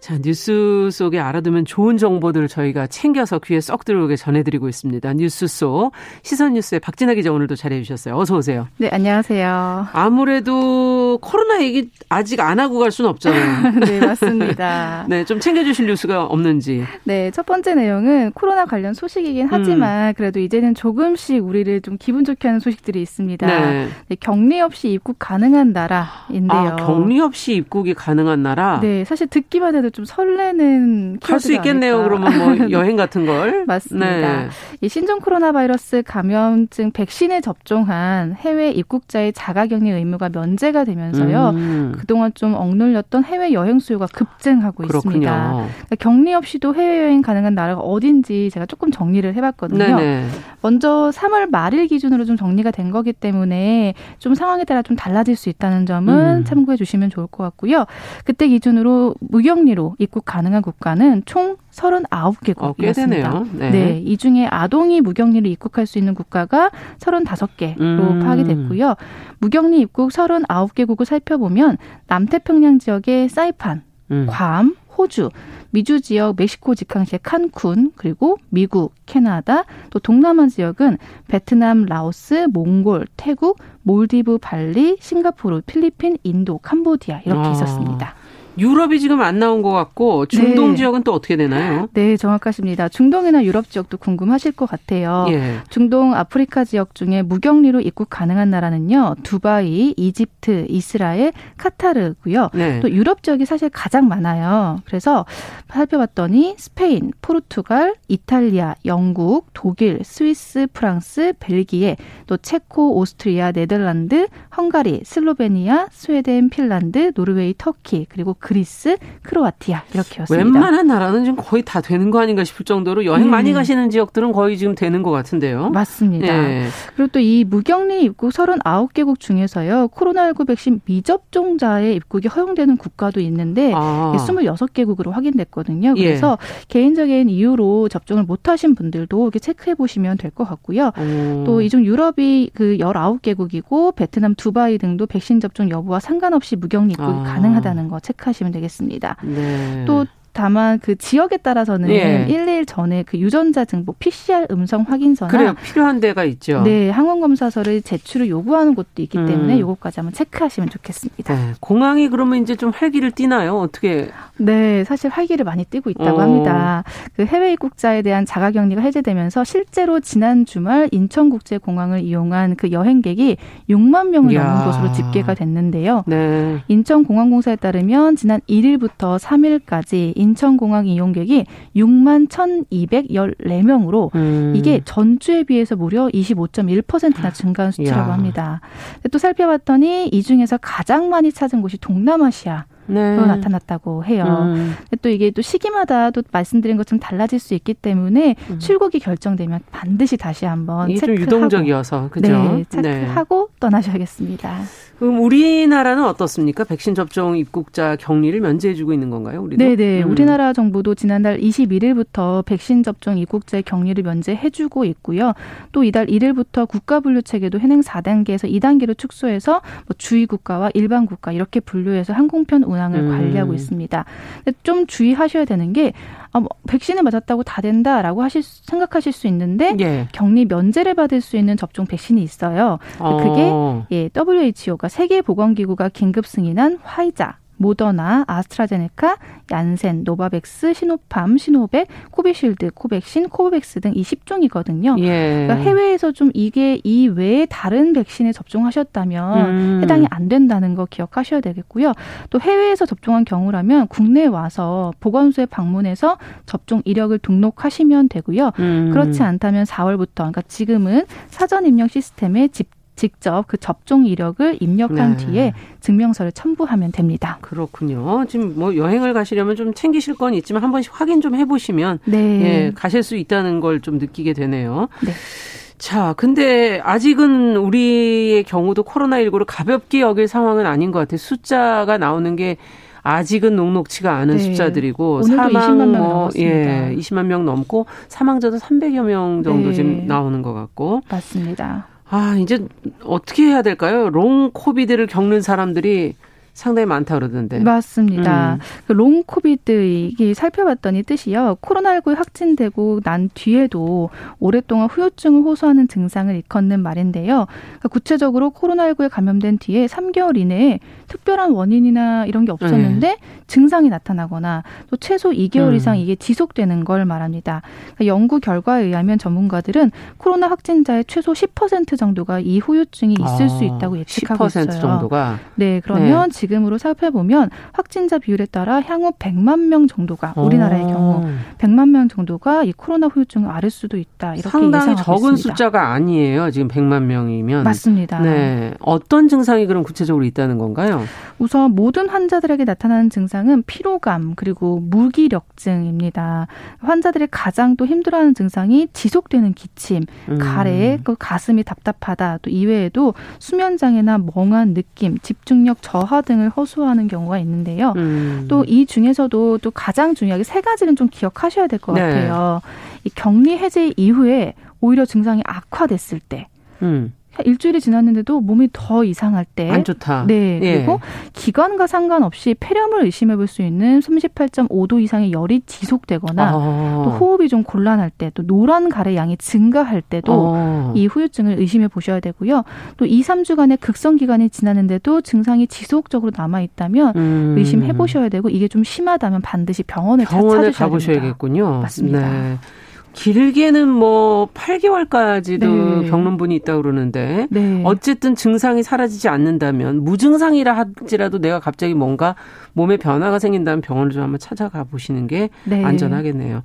자, 뉴스 속에 알아두면 좋은 정보들을 저희가 챙겨서 귀에 쏙 들어오게 전해드리고 있습니다. 뉴스 속 시선 뉴스의 박진아 기자 오늘도 잘해 주셨어요. 어서 오세요. 네, 안녕하세요. 아무래도 코로나 얘기 아직 안 하고 갈 수는 없잖아요. 네, 맞습니다. 네, 좀 챙겨 주실 뉴스가 없는지. 네, 첫 번째 내용은 코로나 관련 소식이긴 하지만 음. 그래도 이제는 조금씩 우리를 좀 기분 좋게 하는 소식들이 있습니다. 네. 네, 격리 없이 입국 가능한 나라인데요. 아, 격리 없이 입국이 가능한 나라? 네, 사실 듣기만 해도 좀 설레는 할 수 있겠네요. 아닐까. 그러면 뭐 여행 같은 걸 맞습니다. 네. 이 신종 코로나 바이러스 감염증 백신에 접종한 해외 입국자의 자가격리 의무가 면제가 되면서요. 음. 그동안 좀 억눌렸던 해외 여행 수요가 급증하고 그렇군요. 있습니다. 그러니까 격리 없이도 해외 여행 가능한 나라가 어딘지 제가 조금 정리를 해봤거든요. 네네. 먼저 3월 말일 기준으로 좀 정리가 된 거기 때문에 좀 상황에 따라 좀 달라질 수 있다는 점은 음. 참고해 주시면 좋을 것 같고요. 그때 기준으로 무격리로 입국 가능한 국가는 총 39개국이었습니다. 어, 네. 네. 이 중에 아동이 무격리로 입국할 수 있는 국가가 35개로 음. 파악이 됐고요. 무격리 입국 39개국을 살펴보면 남태평양 지역의 사이판, 음. 괌, 호주, 미주 지역 멕시코 직항시의 칸쿤, 그리고 미국, 캐나다, 또 동남아 지역은 베트남, 라오스, 몽골, 태국, 몰디브, 발리, 싱가포르, 필리핀, 인도, 캄보디아 이렇게 아. 있었습니다. 유럽이 지금 안 나온 것 같고 중동 네. 지역은 또 어떻게 되나요? 네, 정확하십니다. 중동이나 유럽 지역도 궁금하실 것 같아요. 예. 중동 아프리카 지역 중에 무격리로 입국 가능한 나라는요. 두바이, 이집트, 이스라엘, 카타르고요. 네. 또 유럽 지역이 사실 가장 많아요. 그래서 살펴봤더니 스페인, 포르투갈, 이탈리아, 영국, 독일, 스위스, 프랑스, 벨기에, 또 체코, 오스트리아, 네덜란드, 헝가리, 슬로베니아, 스웨덴, 핀란드, 노르웨이, 터키, 그리고 그리스, 크로아티아 이렇게였습니다. 웬만한 나라는 지금 거의 다 되는 거 아닌가 싶을 정도로 여행 음. 많이 가시는 지역들은 거의 지금 되는 것 같은데요. 맞습니다. 예. 그리고 또 이 무격리 입국 39개국 중에서요. 코로나19 백신 미접종자의 입국이 허용되는 국가도 있는데 아. 26개국으로 확인됐거든요. 예. 그래서 예. 개인적인 이유로 접종을 못 하신 분들도 이렇게 체크해 보시면 될 것 같고요. 또이중 유럽이 그 19개국이고 베트남, 두바이 등도 백신 접종 여부와 상관없이 무격리 입국이 아. 가능하다는 거 체크하시 면 하시면 되겠습니다. 네. 또 다만 그 지역에 따라서는 예. 1일 전에 그 유전자 증보 PCR 음성 확인서나 그래요. 필요한 데가 있죠. 네, 항원 검사서를 제출을 요구하는 곳도 있기 때문에 음. 요것까지 한번 체크하시면 좋겠습니다. 네, 공항이 그러면 이제 좀 활기를 띠나요? 어떻게? 네, 사실 활기를 많이 띠고 있다고 어. 합니다. 그 해외 입국자에 대한 자가 격리가 해제되면서 실제로 지난 주말 인천국제공항을 이용한 그 여행객이 6만 명을 야. 넘은 것으로 집계가 됐는데요. 네. 인천공항공사에 따르면 지난 1일부터 3일까지 인천공항 이용객이 6만 1,214명으로 음. 이게 전주에 비해서 무려 25.1%나 증가한 수치라고 야. 합니다. 또 살펴봤더니 이 중에서 가장 많이 찾은 곳이 동남아시아. 네. 나타났다고 해요. 음. 또 이게 또 시기마다 또 말씀드린 것처럼 달라질 수 있기 때문에 음. 출국이 결정되면 반드시 다시 한번 체크하고 좀 유동적이어서 그죠? 네, 체크하고 네. 떠나셔야겠습니다. 그럼 우리나라는 어떻습니까? 백신 접종 입국자 격리를 면제해주고 있는 건가요? 우리도? 네네. 음. 우리나라 정부도 지난달 21일부터 백신 접종 입국자의 격리를 면제해주고 있고요. 또 이달 1일부터 국가분류 체계도 현행 4단계에서 2단계로 축소해서 뭐 주의 국가와 일반 국가 이렇게 분류해서 항공편 운항 을 음. 관리하고 있습니다. 좀 주의하셔야 되는 게 아, 뭐 백신을 맞았다고 다 된다라고 하실 생각하실 수 있는데 예. 격리 면제를 받을 수 있는 접종 백신이 있어요. 그게 어. 예, WHO가 세계 보건기구가 긴급 승인한 화이자 모더나, 아스트라제네카, 얀센, 노바백스, 시노팜, 시노백, 코비실드, 코백신, 코백스 등이 10종이거든요. 예. 그러니까 해외에서 좀 이게 이 외에 다른 백신에 접종하셨다면 음. 해당이 안 된다는 거 기억하셔야 되겠고요. 또 해외에서 접종한 경우라면 국내에 와서 보건소에 방문해서 접종 이력을 등록하시면 되고요. 음. 그렇지 않다면 4월부터 그러니까 지금은 사전 입력 시스템에 집 직접 그 접종 이력을 입력한 네. 뒤에 증명서를 첨부하면 됩니다. 그렇군요. 지금 뭐 여행을 가시려면 좀 챙기실 건 있지만 한 번씩 확인 좀 해보시면 네. 예, 가실 수 있다는 걸 좀 느끼게 되네요. 네. 자, 근데 아직은 우리의 경우도 코로나19를 가볍게 여길 상황은 아닌 것 같아요. 숫자가 나오는 게 아직은 녹록치가 않은 네. 숫자들이고 사망 20만 명 뭐, 예, 20만 명 넘고 사망자도 300여 명 정도 네. 지금 나오는 것 같고 맞습니다. 아, 이제 어떻게 해야 될까요? long COVID를 겪는 사람들이 상당히 많다 그러던데. 맞습니다. 음. 그 long COVID 이게 살펴봤더니 뜻이요. 코로나19에 확진되고 난 뒤에도 오랫동안 후유증을 호소하는 증상을 일컫는 말인데요. 그러니까 구체적으로 코로나19에 감염된 뒤에 3개월 이내에 특별한 원인이나 이런 게 없었는데 네. 증상이 나타나거나 또 최소 2개월 음. 이상 이게 지속되는 걸 말합니다. 그러니까 연구 결과에 의하면 전문가들은 코로나 확진자의 최소 10% 정도가 이 후유증이 있을 아, 수 있다고 예측하고 있어요. 10% 정도가. 네, 그러면 네. 지금 으로 살펴보면 확진자 비율에 따라 향후 100만 명 정도가 우리나라의 오. 경우 100만 명 정도가 이 코로나 후유증을 앓을 수도 있다. 이렇게 상당히 적은 있습니다. 숫자가 아니에요. 지금 100만 명이면. 맞습니다. 네. 어떤 증상이 그럼 구체적으로 있다는 건가요? 우선 모든 환자들에게 나타나는 증상은 피로감 그리고 무기력증입니다. 환자들이 가장 또 힘들어하는 증상이 지속되는 기침, 음. 가래, 그 가슴이 답답하다. 또 이외에도 수면 장애나 멍한 느낌, 집중력 저하 등을 호소하는 경우가 있는데요. 음. 또이 중에서도 또 가장 중요하게 세 가지는 좀 기억하셔야 될것 네. 같아요. 이 격리 해제 이후에 오히려 증상이 악화됐을 때. 음. 일주일이 지났는데도 몸이 더 이상할 때. 안 좋다. 네. 예. 그리고 기간과 상관없이 폐렴을 의심해 볼 수 있는 38.5도 이상의 열이 지속되거나 아. 또 호흡이 좀 곤란할 때, 또 노란 가래 양이 증가할 때도 아. 이 후유증을 의심해 보셔야 되고요. 또 2, 3주간의 극성 기간이 지났는데도 증상이 지속적으로 남아 있다면 음. 의심해 보셔야 되고 이게 좀 심하다면 반드시 병원을 병원에 찾으셔야 가보셔야겠군요. 맞습니다. 네. 길게는 뭐 8개월까지도 네. 겪는 분이 있다고 그러는데 네. 어쨌든 증상이 사라지지 않는다면 무증상이라 할지라도 내가 갑자기 뭔가 몸에 변화가 생긴다면 병원을 좀 한번 찾아가 보시는 게 네. 안전하겠네요.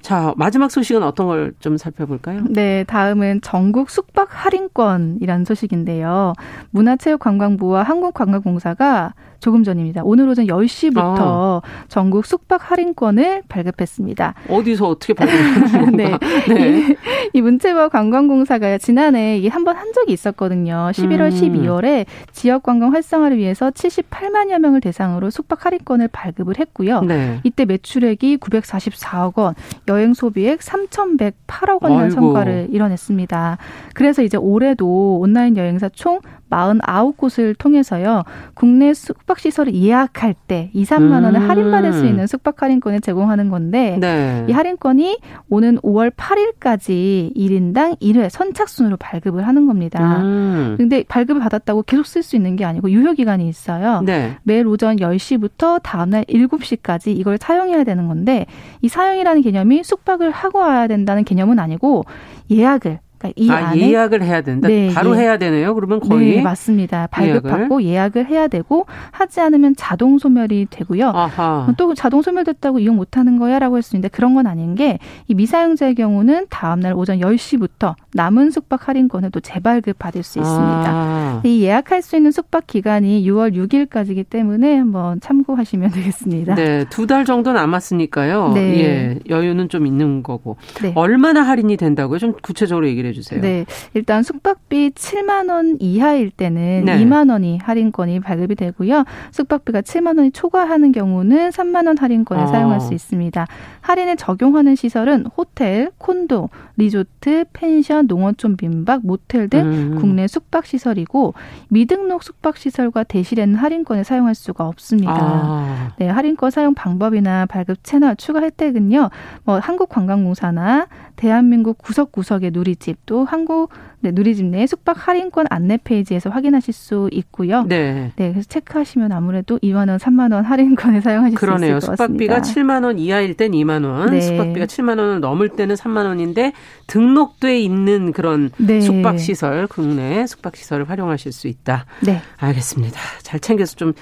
자, 마지막 소식은 어떤 걸 좀 살펴볼까요? 네, 다음은 전국 숙박 할인권이라는 소식인데요. 문화체육관광부와 한국관광공사가 조금 전입니다. 오늘 오전 10시부터 아. 전국 숙박 할인권을 발급했습니다. 어디서 어떻게 발급했는 네. 네. 이, 이 문체부 관광공사가 지난해 한번 한 적이 있었거든요. 11월, 음. 12월에 지역 관광 활성화를 위해서 78만여 명을 대상으로 숙박 할인권을 발급을 했고요. 네. 이때 매출액이 944억 원, 여행 소비액 3,108억 원이라는 성과를 이뤄냈습니다. 그래서 이제 올해도 온라인 여행사 총 49곳을 통해서요. 국내 숙박시설을 예약할 때 2, 3만 원을 음. 할인받을 수 있는 숙박 할인권을 제공하는 건데 네. 이 할인권이 오는 5월 8일까지 1인당 1회 선착순으로 발급을 하는 겁니다. 음. 근데 발급을 받았다고 계속 쓸 수 있는 게 아니고 유효 기간이 있어요. 네. 매일 오전 10시부터 다음 날 7시까지 이걸 사용해야 되는 건데 이 사용이라는 개념이 숙박을 하고 와야 된다는 개념은 아니고 예약을 그러니까 이 아, 안에 예약을 해야 된다. 네, 바로 예. 해야 되네요. 그러면 거의 네, 맞습니다. 발급받고 예약을. 예약을. 해야 되고 하지 않으면 자동 소멸이 되고요. 아하. 또 자동 소멸됐다고 이용 못 하는 거야라고 할 수 있는데 그런 건 아닌 게 이 미사용자의 경우는 다음 날 오전 10시부터 남은 숙박 할인권을 또 재발급 받을 수 있습니다. 아. 이 예약할 수 있는 숙박 기간이 6월 6일까지이기 때문에 한번 참고하시면 되겠습니다. 네, 두 달 정도 남았으니까요. 네. 예, 여유는 좀 있는 거고. 네. 얼마나 할인이 된다고요? 좀 구체적으로 얘기를 해주세요. 네, 일단 숙박비 7만 원 이하일 때는 네. 2만 원이 할인권이 발급이 되고요. 숙박비가 7만 원이 초과하는 경우는 3만 원 할인권을 아. 사용할 수 있습니다. 할인을 적용하는 시설은 호텔, 콘도, 리조트, 펜션, 농어촌 민박, 모텔 등 음. 국내 숙박 시설이고 미등록 숙박 시설과 대실에는 할인권을 사용할 수가 없습니다. 아. 네, 할인권 사용 방법이나 발급 채널 추가 혜택은요. 뭐 한국관광공사나 대한민국 구석구석의 누리집 또 한국 네, 누리집 내 숙박 할인권 안내 페이지에서 확인하실 수 있고요. 네. 네, 그래서 체크하시면 아무래도 2만 원, 3만 원 할인권을 사용하실 그러네요. 수 있을 것 같습니다. 숙박비가 7만 원 이하일 땐 2만 원, 네. 숙박비가 7만 원을 넘을 때는 3만 원인데 등록돼 있는 그런 네. 숙박 시설, 국내 숙박 시설을 활용하실 수 있다. 네. 알겠습니다. 잘 챙겨서 좀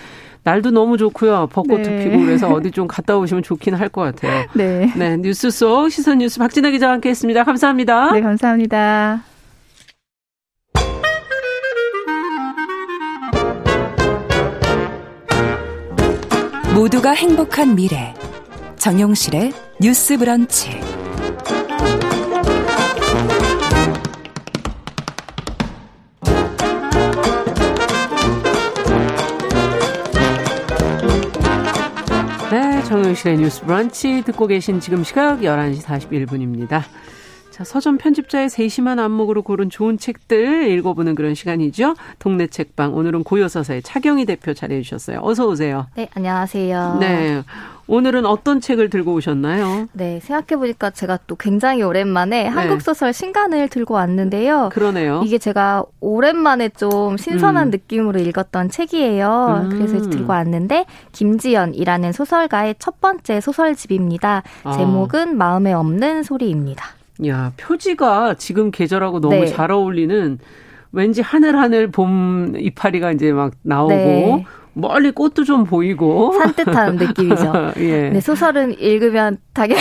날도 너무 좋고요. 벚꽃도 네. 피고 그래서 어디 좀 갔다 오시면 좋긴 할 것 같아요. 네. 네. 뉴스 속 시선 뉴스 박진아 기자와 함께 했습니다. 감사합니다. 네, 감사합니다. 모두가 행복한 미래. 정용실의 뉴스 브런치. 네, 정용실의 뉴스 브런치 듣고 계신 지금 시각 11시 41분입니다. 자, 서점 편집자의 세심한 안목으로 고른 좋은 책들 읽어보는 그런 시간이죠. 동네 책방. 오늘은 고요서사의 차경희 대표 자리해 주셨어요. 어서 오세요. 네, 안녕하세요. 네. 오늘은 어떤 책을 들고 오셨나요? 네, 생각해보니까 제가 또 굉장히 오랜만에 네. 한국소설 신간을 들고 왔는데요. 그러네요. 이게 제가 오랜만에 좀 신선한 음. 느낌으로 읽었던 책이에요. 음. 그래서 들고 왔는데, 김지연이라는 소설가의 첫 번째 소설집입니다. 아. 제목은 마음에 없는 소리입니다. 야, 표지가 지금 계절하고 너무 네. 잘 어울리는 왠지 하늘하늘 봄 이파리가 이제 막 나오고 네. 멀리 꽃도 좀 보이고 산뜻한 느낌이죠. 예. 네, 소설은 읽으면 당연히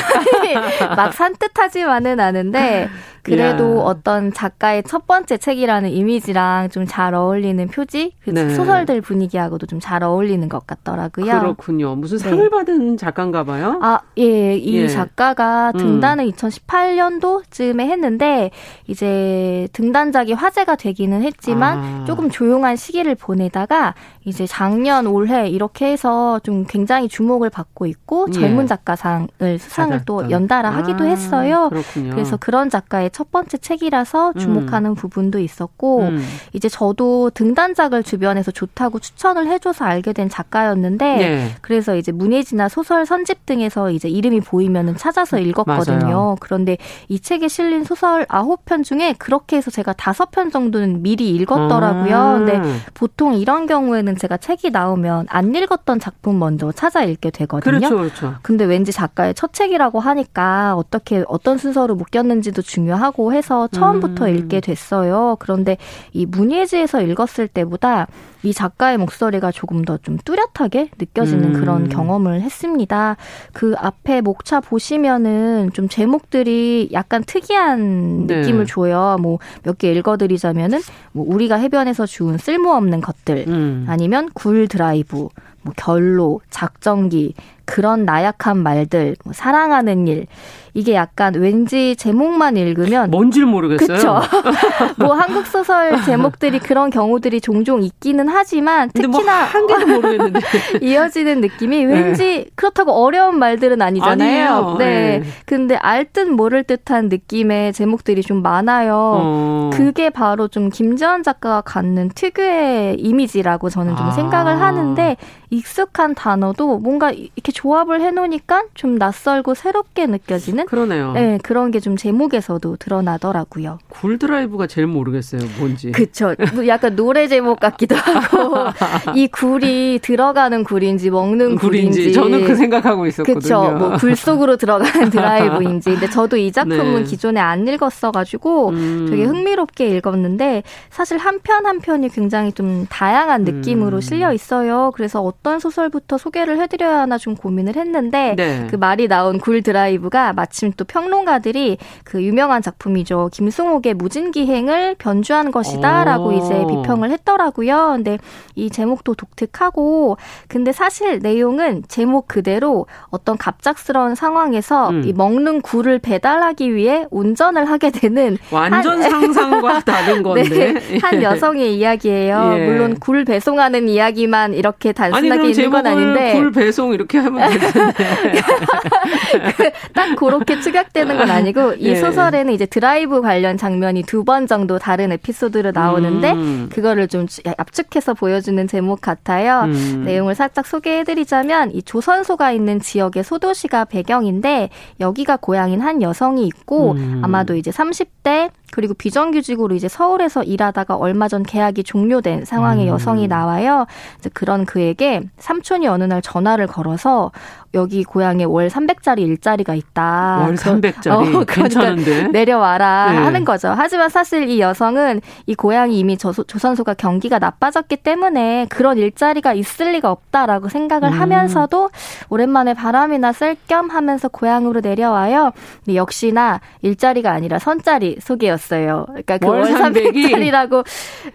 막 산뜻하지만은 않은데 그래도 야. 어떤 작가의 첫 번째 책이라는 이미지랑 좀 잘 어울리는 표지, 그 네. 소설들 분위기하고도 좀 잘 어울리는 것 같더라고요. 그렇군요. 무슨 상을 네. 받은 작가인가 봐요? 아, 예. 이 예. 작가가 음. 등단을 음. 2018년도쯤에 했는데 이제 등단작이 화제가 되기는 했지만 아. 조금 조용한 시기를 보내다가 이제 작년 올해 이렇게 해서 좀 굉장히 주목을 받고 있고 젊은 예. 작가상을 수상을 받았던. 또 연달아 하기도 아, 했어요. 그렇군요. 그래서 그런 작가의 첫 번째 책이라서 음. 주목하는 음. 부분도 있었고 음. 이제 저도 등단작을 주변에서 좋다고 추천을 해줘서 알게 된 작가였는데 네. 그래서 이제 문예지나 소설 선집 등에서 이제 이름이 보이면은 찾아서 읽었거든요. 맞아요. 그런데 이 책에 실린 소설 아홉 편 중에 그렇게 해서 제가 다섯 편 정도는 미리 읽었더라고요. 음. 근데 보통 이런 경우에는 제가 책이 나오면 안 읽었던 작품 먼저 찾아 읽게 되거든요. 그렇죠, 그렇죠. 근데 왠지 작가의 첫 책이라고 하니까 어떻게 어떤 순서로 묶였는지도 중요하고 하고 해서 처음부터 음. 읽게 됐어요. 그런데 이 문예지에서 읽었을 때보다 이 작가의 목소리가 조금 더 좀 뚜렷하게 느껴지는 음. 그런 경험을 했습니다. 그 앞에 목차 보시면은 좀 제목들이 약간 특이한 네. 느낌을 줘요. 뭐 몇 개 읽어드리자면은 뭐 우리가 해변에서 주운 쓸모없는 것들 음. 아니 면 굴 드라이브 뭐 결로, 작정기, 그런 나약한 말들, 뭐 사랑하는 일, 이게 약간 왠지 제목만 읽으면 뭔지를 모르겠어요. 그렇죠. 뭐 한국 소설 제목들이 그런 경우들이 종종 있기는 하지만 뭐 특히나 뭐한 개도 모르겠는데 이어지는 느낌이 왠지 네. 그렇다고 어려운 말들은 아니잖아요. 아니에요. 네. 네. 근데 알 듯 모를 듯한 느낌의 제목들이 좀 많아요. 어. 그게 바로 좀 김지원 작가가 갖는 특유의 이미지라고 저는 좀 아. 생각을 하는데 익숙한 단어도 뭔가 이렇게 조합을 해놓으니까 좀 낯설고 새롭게 느껴지는 그러네요. 네, 그런 게 좀 제목에서도 드러나더라고요. 굴 드라이브가 제일 모르겠어요, 뭔지. 그쵸. 뭐 약간 노래 제목 같기도 하고 이 굴이 들어가는 굴인지 먹는 굴인지, 굴인지. 저는 그 생각하고 있었거든요. 그쵸. 뭐굴 속으로 들어가는 드라이브인지. 근데 저도 이 작품은 네. 기존에 안 읽었어가지고 음. 되게 흥미롭게 읽었는데 사실 한 편 한 편이 굉장히 좀 다양한 느낌으로 음. 실려 있어요. 그래서 어떤 소설부터 소개를 해드려야 하나 좀 고민을 했는데 네. 그 말이 나온 굴 드라이브가 마침 또 평론가들이 그 유명한 작품이죠. 김승옥의 무진기행을 변주한 것이다라고 이제 비평을 했더라고요. 근데 이 제목도 독특하고 근데 사실 내용은 제목 그대로 어떤 갑작스러운 상황에서 음. 이 먹는 굴을 배달하기 위해 운전을 하게 되는 완전 한, 상상과 다른 건데 네, 한 여성의 이야기예요. 예. 물론 굴 배송하는 이야기만 이렇게 단순하게 아니, 있는 건 아닌데 굴 배송 이렇게 하면 되는데 딱 그렇게 추격되는 건 아니고 이 예. 소설에는 이제 드라이브 관련 장면이 두 번 정도 다른 에피소드로 나오는데 음. 그거를 좀 압축해서 보여주는 제목 같아요. 음. 내용을 살짝 소개해드리자면 이 조선소가 있는 지역의 소도시가 배경인데 여기가 고향인 한 여성이 있고 음. 아마도 이제 30대 그리고 비정규직으로 이제 서울에서 일하다가 얼마 전 계약이 종료된 상황의 음. 여성이 나와요. 이제 그런 그에게 삼촌이 어느 날 전화를 걸어서 여기 고향에 월 300짜리 일자리가 있다. 월 300짜리 어, 그러니까 괜찮은데 내려와라 네. 하는 거죠. 하지만 사실 이 여성은 이 고향이 이미 저, 조선소가 경기가 나빠졌기 때문에 그런 일자리가 있을 리가 없다라고 생각을 음. 하면서도 오랜만에 바람이나 쓸겸 하면서 고향으로 내려와요. 역시나 일자리가 아니라 선자리 소개였어요. 있어요. 그러니까 그 월 300짜리라고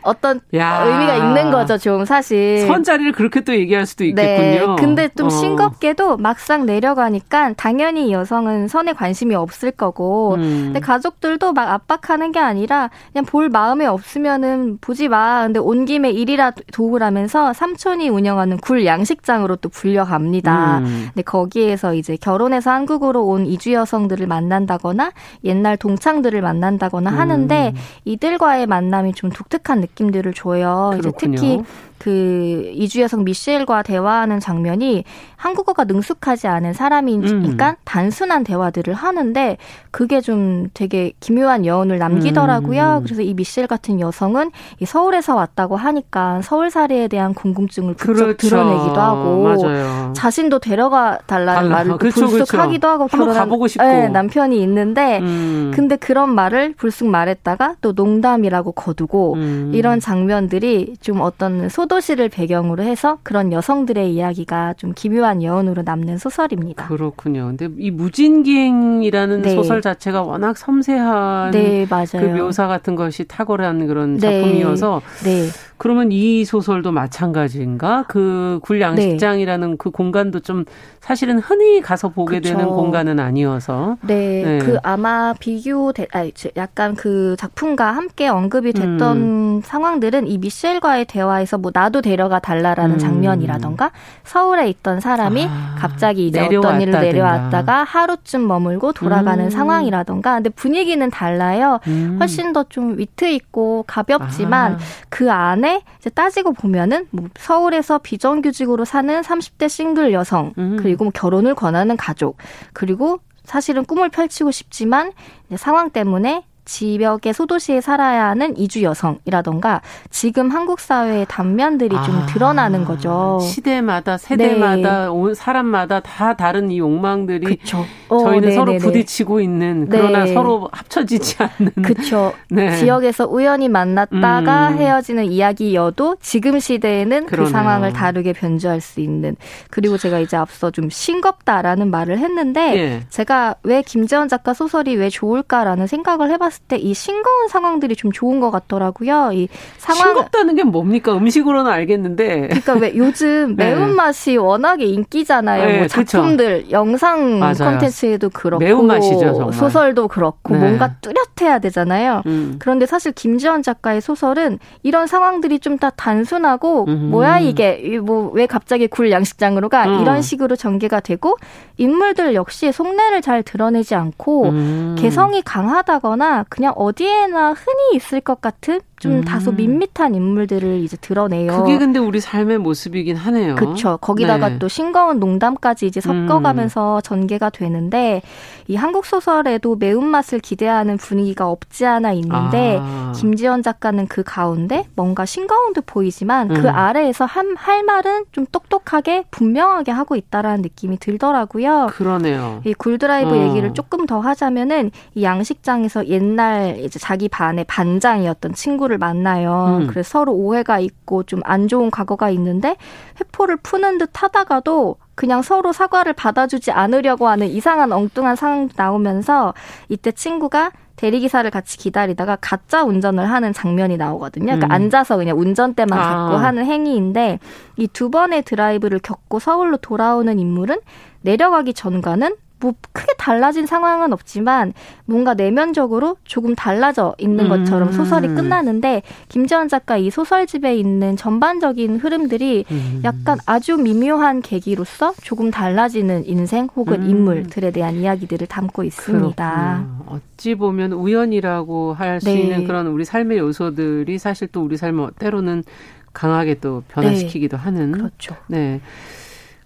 어떤 야. 의미가 있는 거죠, 좀 사실. 선자리를 그렇게 또 얘기할 수도 있겠군요. 네. 근데 좀 어. 싱겁게도 막상 내려가니까 당연히 이 여성은 선에 관심이 없을 거고, 음. 근데 가족들도 막 압박하는 게 아니라 그냥 볼 마음에 없으면은 보지 마. 근데 온 김에 일이라 도우라면서 삼촌이 운영하는 굴 양식장으로 또 불려갑니다. 음. 근데 거기에서 이제 결혼해서 한국으로 온 이주 여성들을 만난다거나 옛날 동창들을 만난다거나 하는데 음. 이들과의 만남이 좀 독특한 느낌들을 줘요. 이제 특히 그 이주 여성 미셸과 대화하는 장면이 한국어가 능숙하지 않은 사람이니까 음. 단순한 대화들을 하는데 그게 좀 되게 기묘한 여운을 남기더라고요. 음. 그래서 이 미셸 같은 여성은 이 서울에서 왔다고 하니까 서울살이에 대한 궁금증을 부쩍 그렇죠. 드러내기도 하고 맞아요. 자신도 데려가 달라는 달라. 말을 그렇죠, 불쑥 그렇죠. 하기도 하고 결혼한 싶고. 네, 남편이 있는데 음. 근데 그런 말을 불쑥 말했다가 또 농담이라고 거두고 음. 이런 장면들이 좀 어떤 소 소도시를 배경으로 해서 그런 여성들의 이야기가 좀 기묘한 여운으로 남는 소설입니다. 그렇군요. 근데 이 무진기행이라는 네. 소설 자체가 워낙 섬세한 네, 그 묘사 같은 것이 탁월한 그런 네. 작품이어서 네. 그러면 이 소설도 마찬가지인가? 그 굴양식장이라는 네. 그 공간도 좀 사실은 흔히 가서 보게 그쵸. 되는 공간은 아니어서. 네, 네. 그 아마 비교, 아니, 약간 그 작품과 함께 언급이 됐던 음. 상황들은 이 미셸과의 대화에서 뭐 나도 데려가 달라라는 음. 장면이라던가 서울에 있던 사람이 아, 갑자기 이제 어떤 일을 내려왔다가 하루쯤 머물고 돌아가는 음. 상황이라던가. 근데 분위기는 달라요. 음. 훨씬 더 좀 위트 있고 가볍지만 아. 그 안에 때문에 이제 따지고 보면은 뭐 서울에서 비정규직으로 사는 30대 싱글 여성 음. 그리고 뭐 결혼을 권하는 가족 그리고 사실은 꿈을 펼치고 싶지만 상황 때문에 지역의 소도시에 살아야 하는 이주 여성이라던가 지금 한국 사회의 단면들이 아, 좀 드러나는 거죠. 시대마다 세대마다 네. 사람마다 다 다른 이 욕망들이 그쵸. 저희는 어, 서로 부딪히고 있는 그러나 네. 서로 합쳐지지 않는 그렇죠. 네. 지역에서 우연히 만났다가 음. 헤어지는 이야기여도 지금 시대에는 그 그러네요. 그 상황을 다르게 변주할 수 있는 그리고 제가 이제 앞서 좀 싱겁다라는 말을 했는데 예. 제가 왜 김재원 작가 소설이 왜 좋을까라는 생각을 해봤 봤을 때 이 싱거운 상황들이 좀 좋은 것 같더라고요. 이 상황 싱겁다는 게 뭡니까? 음식으로는 알겠는데. 그러니까 왜 요즘 네. 매운맛이 워낙에 인기잖아요. 네, 뭐 작품들, 그쵸. 영상 콘텐츠에도 그렇고 매운맛이죠, 정말. 소설도 그렇고 네. 뭔가 뚜렷해야 되잖아요. 음. 그런데 사실 김지원 작가의 소설은 이런 상황들이 좀 다 단순하고 음. 뭐야 이게 뭐 왜 갑자기 굴 양식장으로 가 음. 이런 식으로 전개가 되고 인물들 역시 속내를 잘 드러내지 않고 음. 개성이 강하다거나 그냥 어디에나 흔히 있을 것 같은 좀 음. 다소 밋밋한 인물들을 이제 드러내요. 그게 근데 우리 삶의 모습이긴 하네요. 그렇죠. 거기다가 네. 또 싱거운 농담까지 이제 섞어가면서 음. 전개가 되는데 이 한국 소설에도 매운맛을 기대하는 분위기가 없지 않아 있는데 아. 김지연 작가는 그 가운데 뭔가 싱거운 듯 보이지만 그 음. 그 아래에서 한, 할 말은 좀 똑똑하게 분명하게 하고 있다라는 느낌이 들더라고요. 그러네요. 이 굴드라이브 어. 얘기를 조금 더 하자면은 이 양식장에서 옛날 이제 자기 반의 반장이었던 친구 친구를 만나요. 음. 그래서 서로 오해가 있고 좀 안 좋은 과거가 있는데 회포를 푸는 듯 하다가도 그냥 서로 사과를 받아주지 않으려고 하는 이상한 엉뚱한 상황 나오면서 이때 친구가 대리기사를 같이 기다리다가 가짜 운전을 하는 장면이 나오거든요. 그러니까 음. 앉아서 그냥 운전대만 아. 잡고 하는 행위인데 이 두 번의 드라이브를 겪고 서울로 돌아오는 인물은 내려가기 전과는 뭐 크게 달라진 상황은 없지만 뭔가 내면적으로 조금 달라져 있는 것처럼 음. 소설이 끝나는데 김재원 작가 이 소설집에 있는 전반적인 흐름들이 음. 약간 아주 미묘한 계기로서 조금 달라지는 인생 혹은 음. 인물들에 대한 이야기들을 담고 있습니다. 그렇구나. 어찌 보면 우연이라고 할수 네. 있는 그런 우리 삶의 요소들이 사실 또 우리 삶을 때로는 강하게 또 변화시키기도 네. 하는 그렇죠. 네.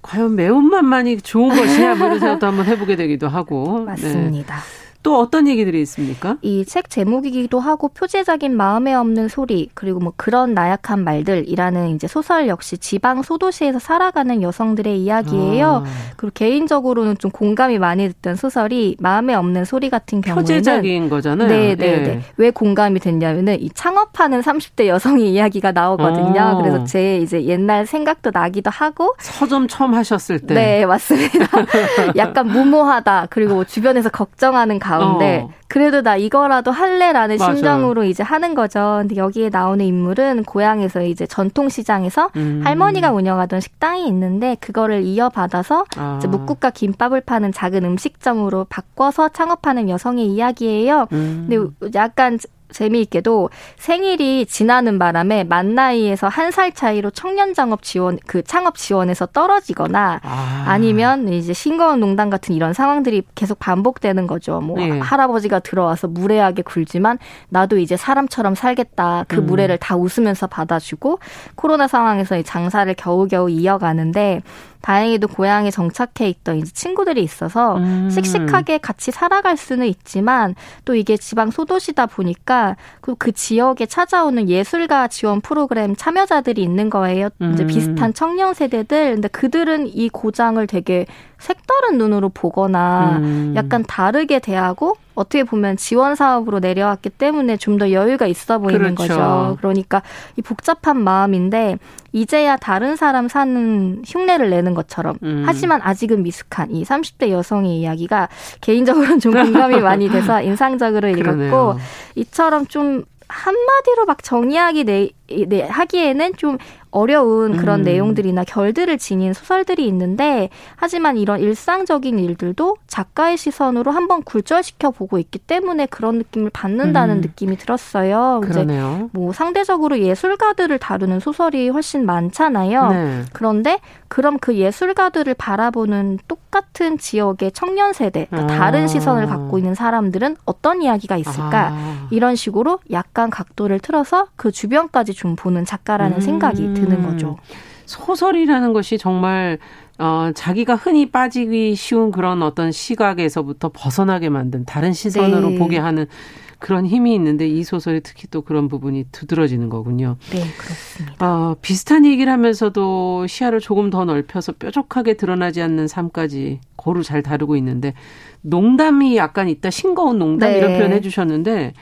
과연 매운맛만이 좋은 것이냐 뭐 이런 생각도 한번 해보게 되기도 하고 네. 맞습니다. 네. 또 어떤 얘기들이 있습니까? 이 책 제목이기도 하고 표제적인 마음에 없는 소리 그리고 뭐 그런 나약한 말들이라는 이제 소설 역시 지방 소도시에서 살아가는 여성들의 이야기예요. 아. 그리고 개인적으로는 좀 공감이 많이 됐던 소설이 마음에 없는 소리 같은 경우에는 표제적인 거잖아요. 네, 네, 예. 네. 왜 공감이 됐냐면은 이 창업하는 30대 여성의 이야기가 나오거든요. 아. 그래서 제 이제 옛날 생각도 나기도 하고 서점 처음 하셨을 때. 네, 맞습니다. 약간 무모하다. 그리고 주변에서 걱정하는 가 가운데 어. 그래도 나 이거라도 할래라는 맞아요. 심정으로 이제 하는 거죠. 근데 여기에 나오는 인물은 고향에서 이제 전통시장에서 음. 할머니가 운영하던 식당이 있는데 그거를 이어받아서 아. 이제 묵국과 김밥을 파는 작은 음식점으로 바꿔서 창업하는 여성의 이야기예요. 음. 근데 약간 재미있게도 생일이 지나는 바람에 만 나이에서 한 살 차이로 청년 장업 지원 그 창업 지원에서 떨어지거나 아. 니면 이제 싱거운 농담 같은 이런 상황들이 계속 반복되는 거죠. 뭐 네. 할아버지가 들어와서 무례하게 굴지만 나도 이제 사람처럼 살겠다. 그 음. 무례를 다 웃으면서 받아주고 코로나 상황에서 장사를 겨우겨우 이어가는데 다행히도 고향에 정착해 있던 이제 친구들이 있어서 음. 씩씩하게 같이 살아갈 수는 있지만 또 이게 지방 소도시다 보니까 그, 그 지역에 찾아오는 예술가 지원 프로그램 참여자들이 있는 거예요. 음. 이제 비슷한 청년 세대들. 근데 그들은 이 고장을 되게 색다른 눈으로 보거나 음. 약간 다르게 대하고 어떻게 보면 지원 사업으로 내려왔기 때문에 좀 더 여유가 있어 보이는 그렇죠. 거죠. 그러니까 이 복잡한 마음인데 이제야 다른 사람 사는 흉내를 내는 것처럼 음. 하지만 아직은 미숙한 이 30대 여성의 이야기가 개인적으로는 좀 공감이 많이 돼서 인상적으로 읽었고 이처럼 좀 한마디로 막 정의하기 내, 내, 하기에는 좀 어려운 그런 음. 내용들이나 결들을 지닌 소설들이 있는데 하지만 이런 일상적인 일들도 작가의 시선으로 한번 굴절시켜 보고 있기 때문에 그런 느낌을 받는다는 음. 느낌이 들었어요. 그러네요. 이제 뭐 상대적으로 예술가들을 다루는 소설이 훨씬 많잖아요. 네. 그런데 그럼 그 예술가들을 바라보는 똑같은 지역의 청년 세대, 그러니까 아. 다른 시선을 갖고 있는 사람들은 어떤 이야기가 있을까? 아. 이런 식으로 약간 각도를 틀어서 그 주변까지 좀 보는 작가라는 음. 생각이 드는 거죠. 소설이라는 것이 정말 어, 자기가 흔히 빠지기 쉬운 그런 어떤 시각에서부터 벗어나게 만든 다른 시선으로 네. 보게 하는 그런 힘이 있는데 이 소설이 특히 또 그런 부분이 두드러지는 거군요. 네, 그렇습니다. 어, 비슷한 얘기를 하면서도 시야를 조금 더 넓혀서 뾰족하게 드러나지 않는 삶까지 고루 잘 다루고 있는데 농담이 약간 있다 싱거운 농담 네. 이런 표현 해주셨는데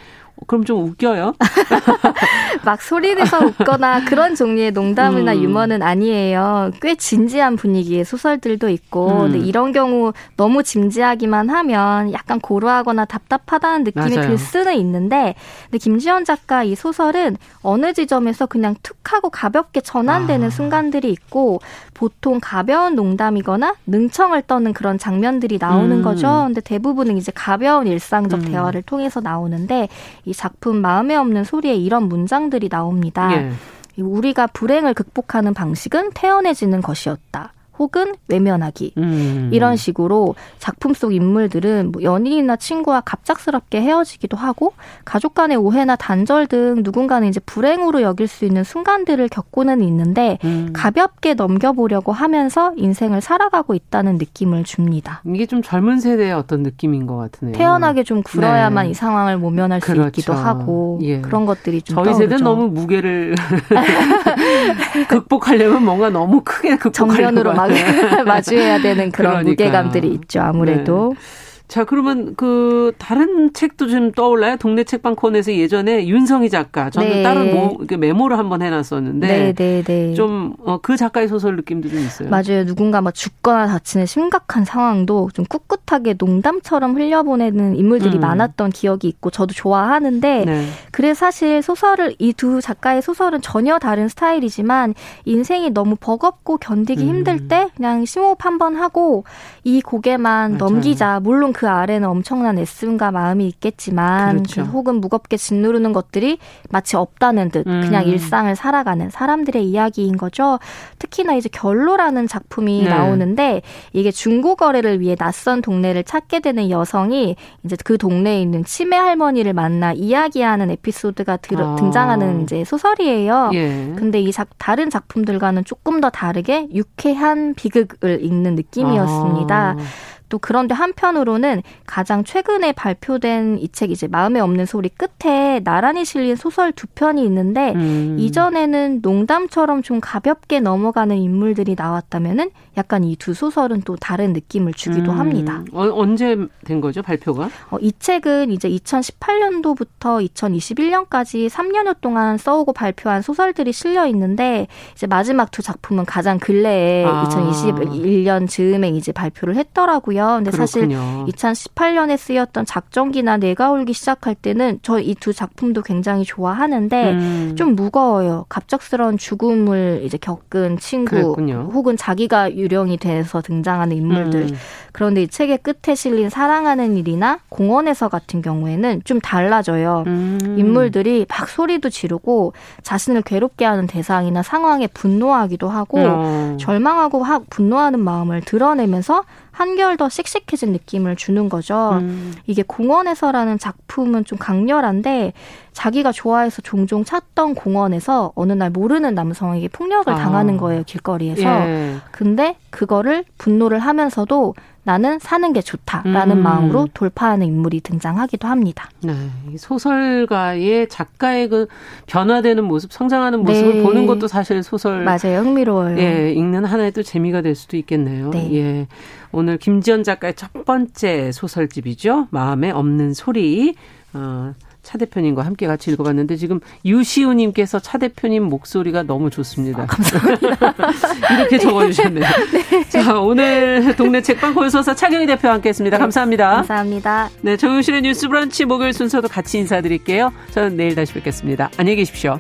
그럼 좀 웃겨요? 막 소리내서 웃거나 그런 종류의 농담이나 음. 유머는 아니에요. 꽤 진지한 분위기의 소설들도 있고, 음. 근데 이런 경우 너무 진지하기만 하면 약간 고루하거나 답답하다는 느낌이 맞아요. 들 수는 있는데, 근데 김지현 작가 이 소설은 어느 지점에서 그냥 툭 하고 가볍게 전환되는 아. 순간들이 있고, 보통 가벼운 농담이거나 능청을 떠는 그런 장면들이 나오는 음. 거죠. 근데 대부분은 이제 가벼운 일상적 음. 대화를 통해서 나오는데 이 작품 마음에 없는 소리에 이런 문장들이 나옵니다. 예. 우리가 불행을 극복하는 방식은 태연해지는 것이었다. 혹은 외면하기 음. 이런 식으로 작품 속 인물들은 뭐 연인이나 친구와 갑작스럽게 헤어지기도 하고 가족 간의 오해나 단절 등 누군가는 이제 불행으로 여길 수 있는 순간들을 겪고는 있는데 음. 가볍게 넘겨보려고 하면서 인생을 살아가고 있다는 느낌을 줍니다. 이게 좀 젊은 세대의 어떤 느낌인 것 같으네요. 태연하게 좀 굴어야만 네. 이 상황을 모면할 그렇죠. 수 있기도 하고 예. 그런 것들이 좀 저희. 세대는 너무 무게를 극복하려면 뭔가 너무 크게 극복하려고 마주해야 되는 그런 그러니까요. 무게감들이 있죠. 아무래도. 네. 자, 그러면 그 다른 책도 좀 떠올라요? 동네 책방 코너에서 예전에 윤성희 작가 저는 네. 다른 뭐 메모를 한번 해놨었는데 네, 네, 네. 좀그 어, 그 작가의 소설 느낌도 좀 있어요. 맞아요. 누군가 막 죽거나 다치는 심각한 상황도 좀 꿋꿋하게 농담처럼 흘려보내는 인물들이 음. 많았던 기억이 있고 저도 좋아하는데 네. 그래서 사실 소설을 이 두 작가의 소설은 전혀 다른 스타일이지만 인생이 너무 버겁고 견디기 음. 힘들 때 그냥 심호흡 한 번 하고 이 고개만 맞아요. 넘기자. 물론 그그 아래는 엄청난 애씀과 마음이 있겠지만 그렇죠. 그 혹은 무겁게 짓누르는 것들이 마치 없다는 듯 음. 그냥 일상을 살아가는 사람들의 이야기인 거죠. 특히나 이제 결로라는 작품이 네. 나오는데 이게 중고 거래를 위해 낯선 동네를 찾게 되는 여성이 이제 그 동네에 있는 치매 할머니를 만나 이야기하는 에피소드가 들어, 아. 등장하는 이제 소설이에요. 예. 근데 이 작, 다른 작품들과는 조금 더 다르게 유쾌한 비극을 읽는 느낌이었습니다. 아. 또 그런데 한편으로는 가장 최근에 발표된 이 책 이제 마음에 없는 소리 끝에 나란히 실린 소설 두 편이 있는데 음. 이전에는 농담처럼 좀 가볍게 넘어가는 인물들이 나왔다면은 약간 이 두 소설은 또 다른 느낌을 주기도 음. 합니다. 어, 언제 된 거죠 발표가? 어, 이 책은 이제 2018년도부터 2021년까지 3년여 동안 써오고 발표한 소설들이 실려 있는데 이제 마지막 두 작품은 가장 근래에 아. 2021년 즈음에 이제 발표를 했더라고요. 근데 그렇군요. 사실 2018년에 쓰였던 작전기나 내가 울기 시작할 때는 저 이 두 작품도 굉장히 좋아하는데 음. 좀 무거워요. 갑작스러운 죽음을 이제 겪은 친구 그랬군요. 혹은 자기가 유령이 돼서 등장하는 인물들. 음. 그런데 이 책의 끝에 실린 사랑하는 일이나 공원에서 같은 경우에는 좀 달라져요. 음. 인물들이 막 소리도 지르고 자신을 괴롭게 하는 대상이나 상황에 분노하기도 하고 어. 절망하고 분노하는 마음을 드러내면서 한결 더 씩씩해진 느낌을 주는 거죠. 음. 이게 공원에서라는 작품은 좀 강렬한데 자기가 좋아해서 종종 찾던 공원에서 어느 날 모르는 남성에게 폭력을 아. 당하는 거예요, 길거리에서. 예. 근데 그거를 분노를 하면서도 나는 사는 게 좋다라는 음. 마음으로 돌파하는 인물이 등장하기도 합니다. 네. 소설가의 작가의 그 변화되는 모습, 성장하는 모습을 네. 보는 것도 사실 소설 맞아요. 흥미로워요. 예, 읽는 하나의 또 재미가 될 수도 있겠네요. 네. 예. 오늘 김지연 작가의 첫 번째 소설집이죠. 마음에 없는 소리. 어, 차 대표님과 함께 같이 읽어봤는데 지금 유시우님께서 차 대표님 목소리가 너무 좋습니다. 아, 감사합니다. 이렇게 네. 적어주셨네요. 네. 자 오늘 동네 책방 홀서사 차경희 대표와 함께했습니다. 감사합니다. 네, 감사합니다. 네 정용실의 뉴스브런치 목요일 순서도 같이 인사드릴게요. 저는 내일 다시 뵙겠습니다. 안녕히 계십시오.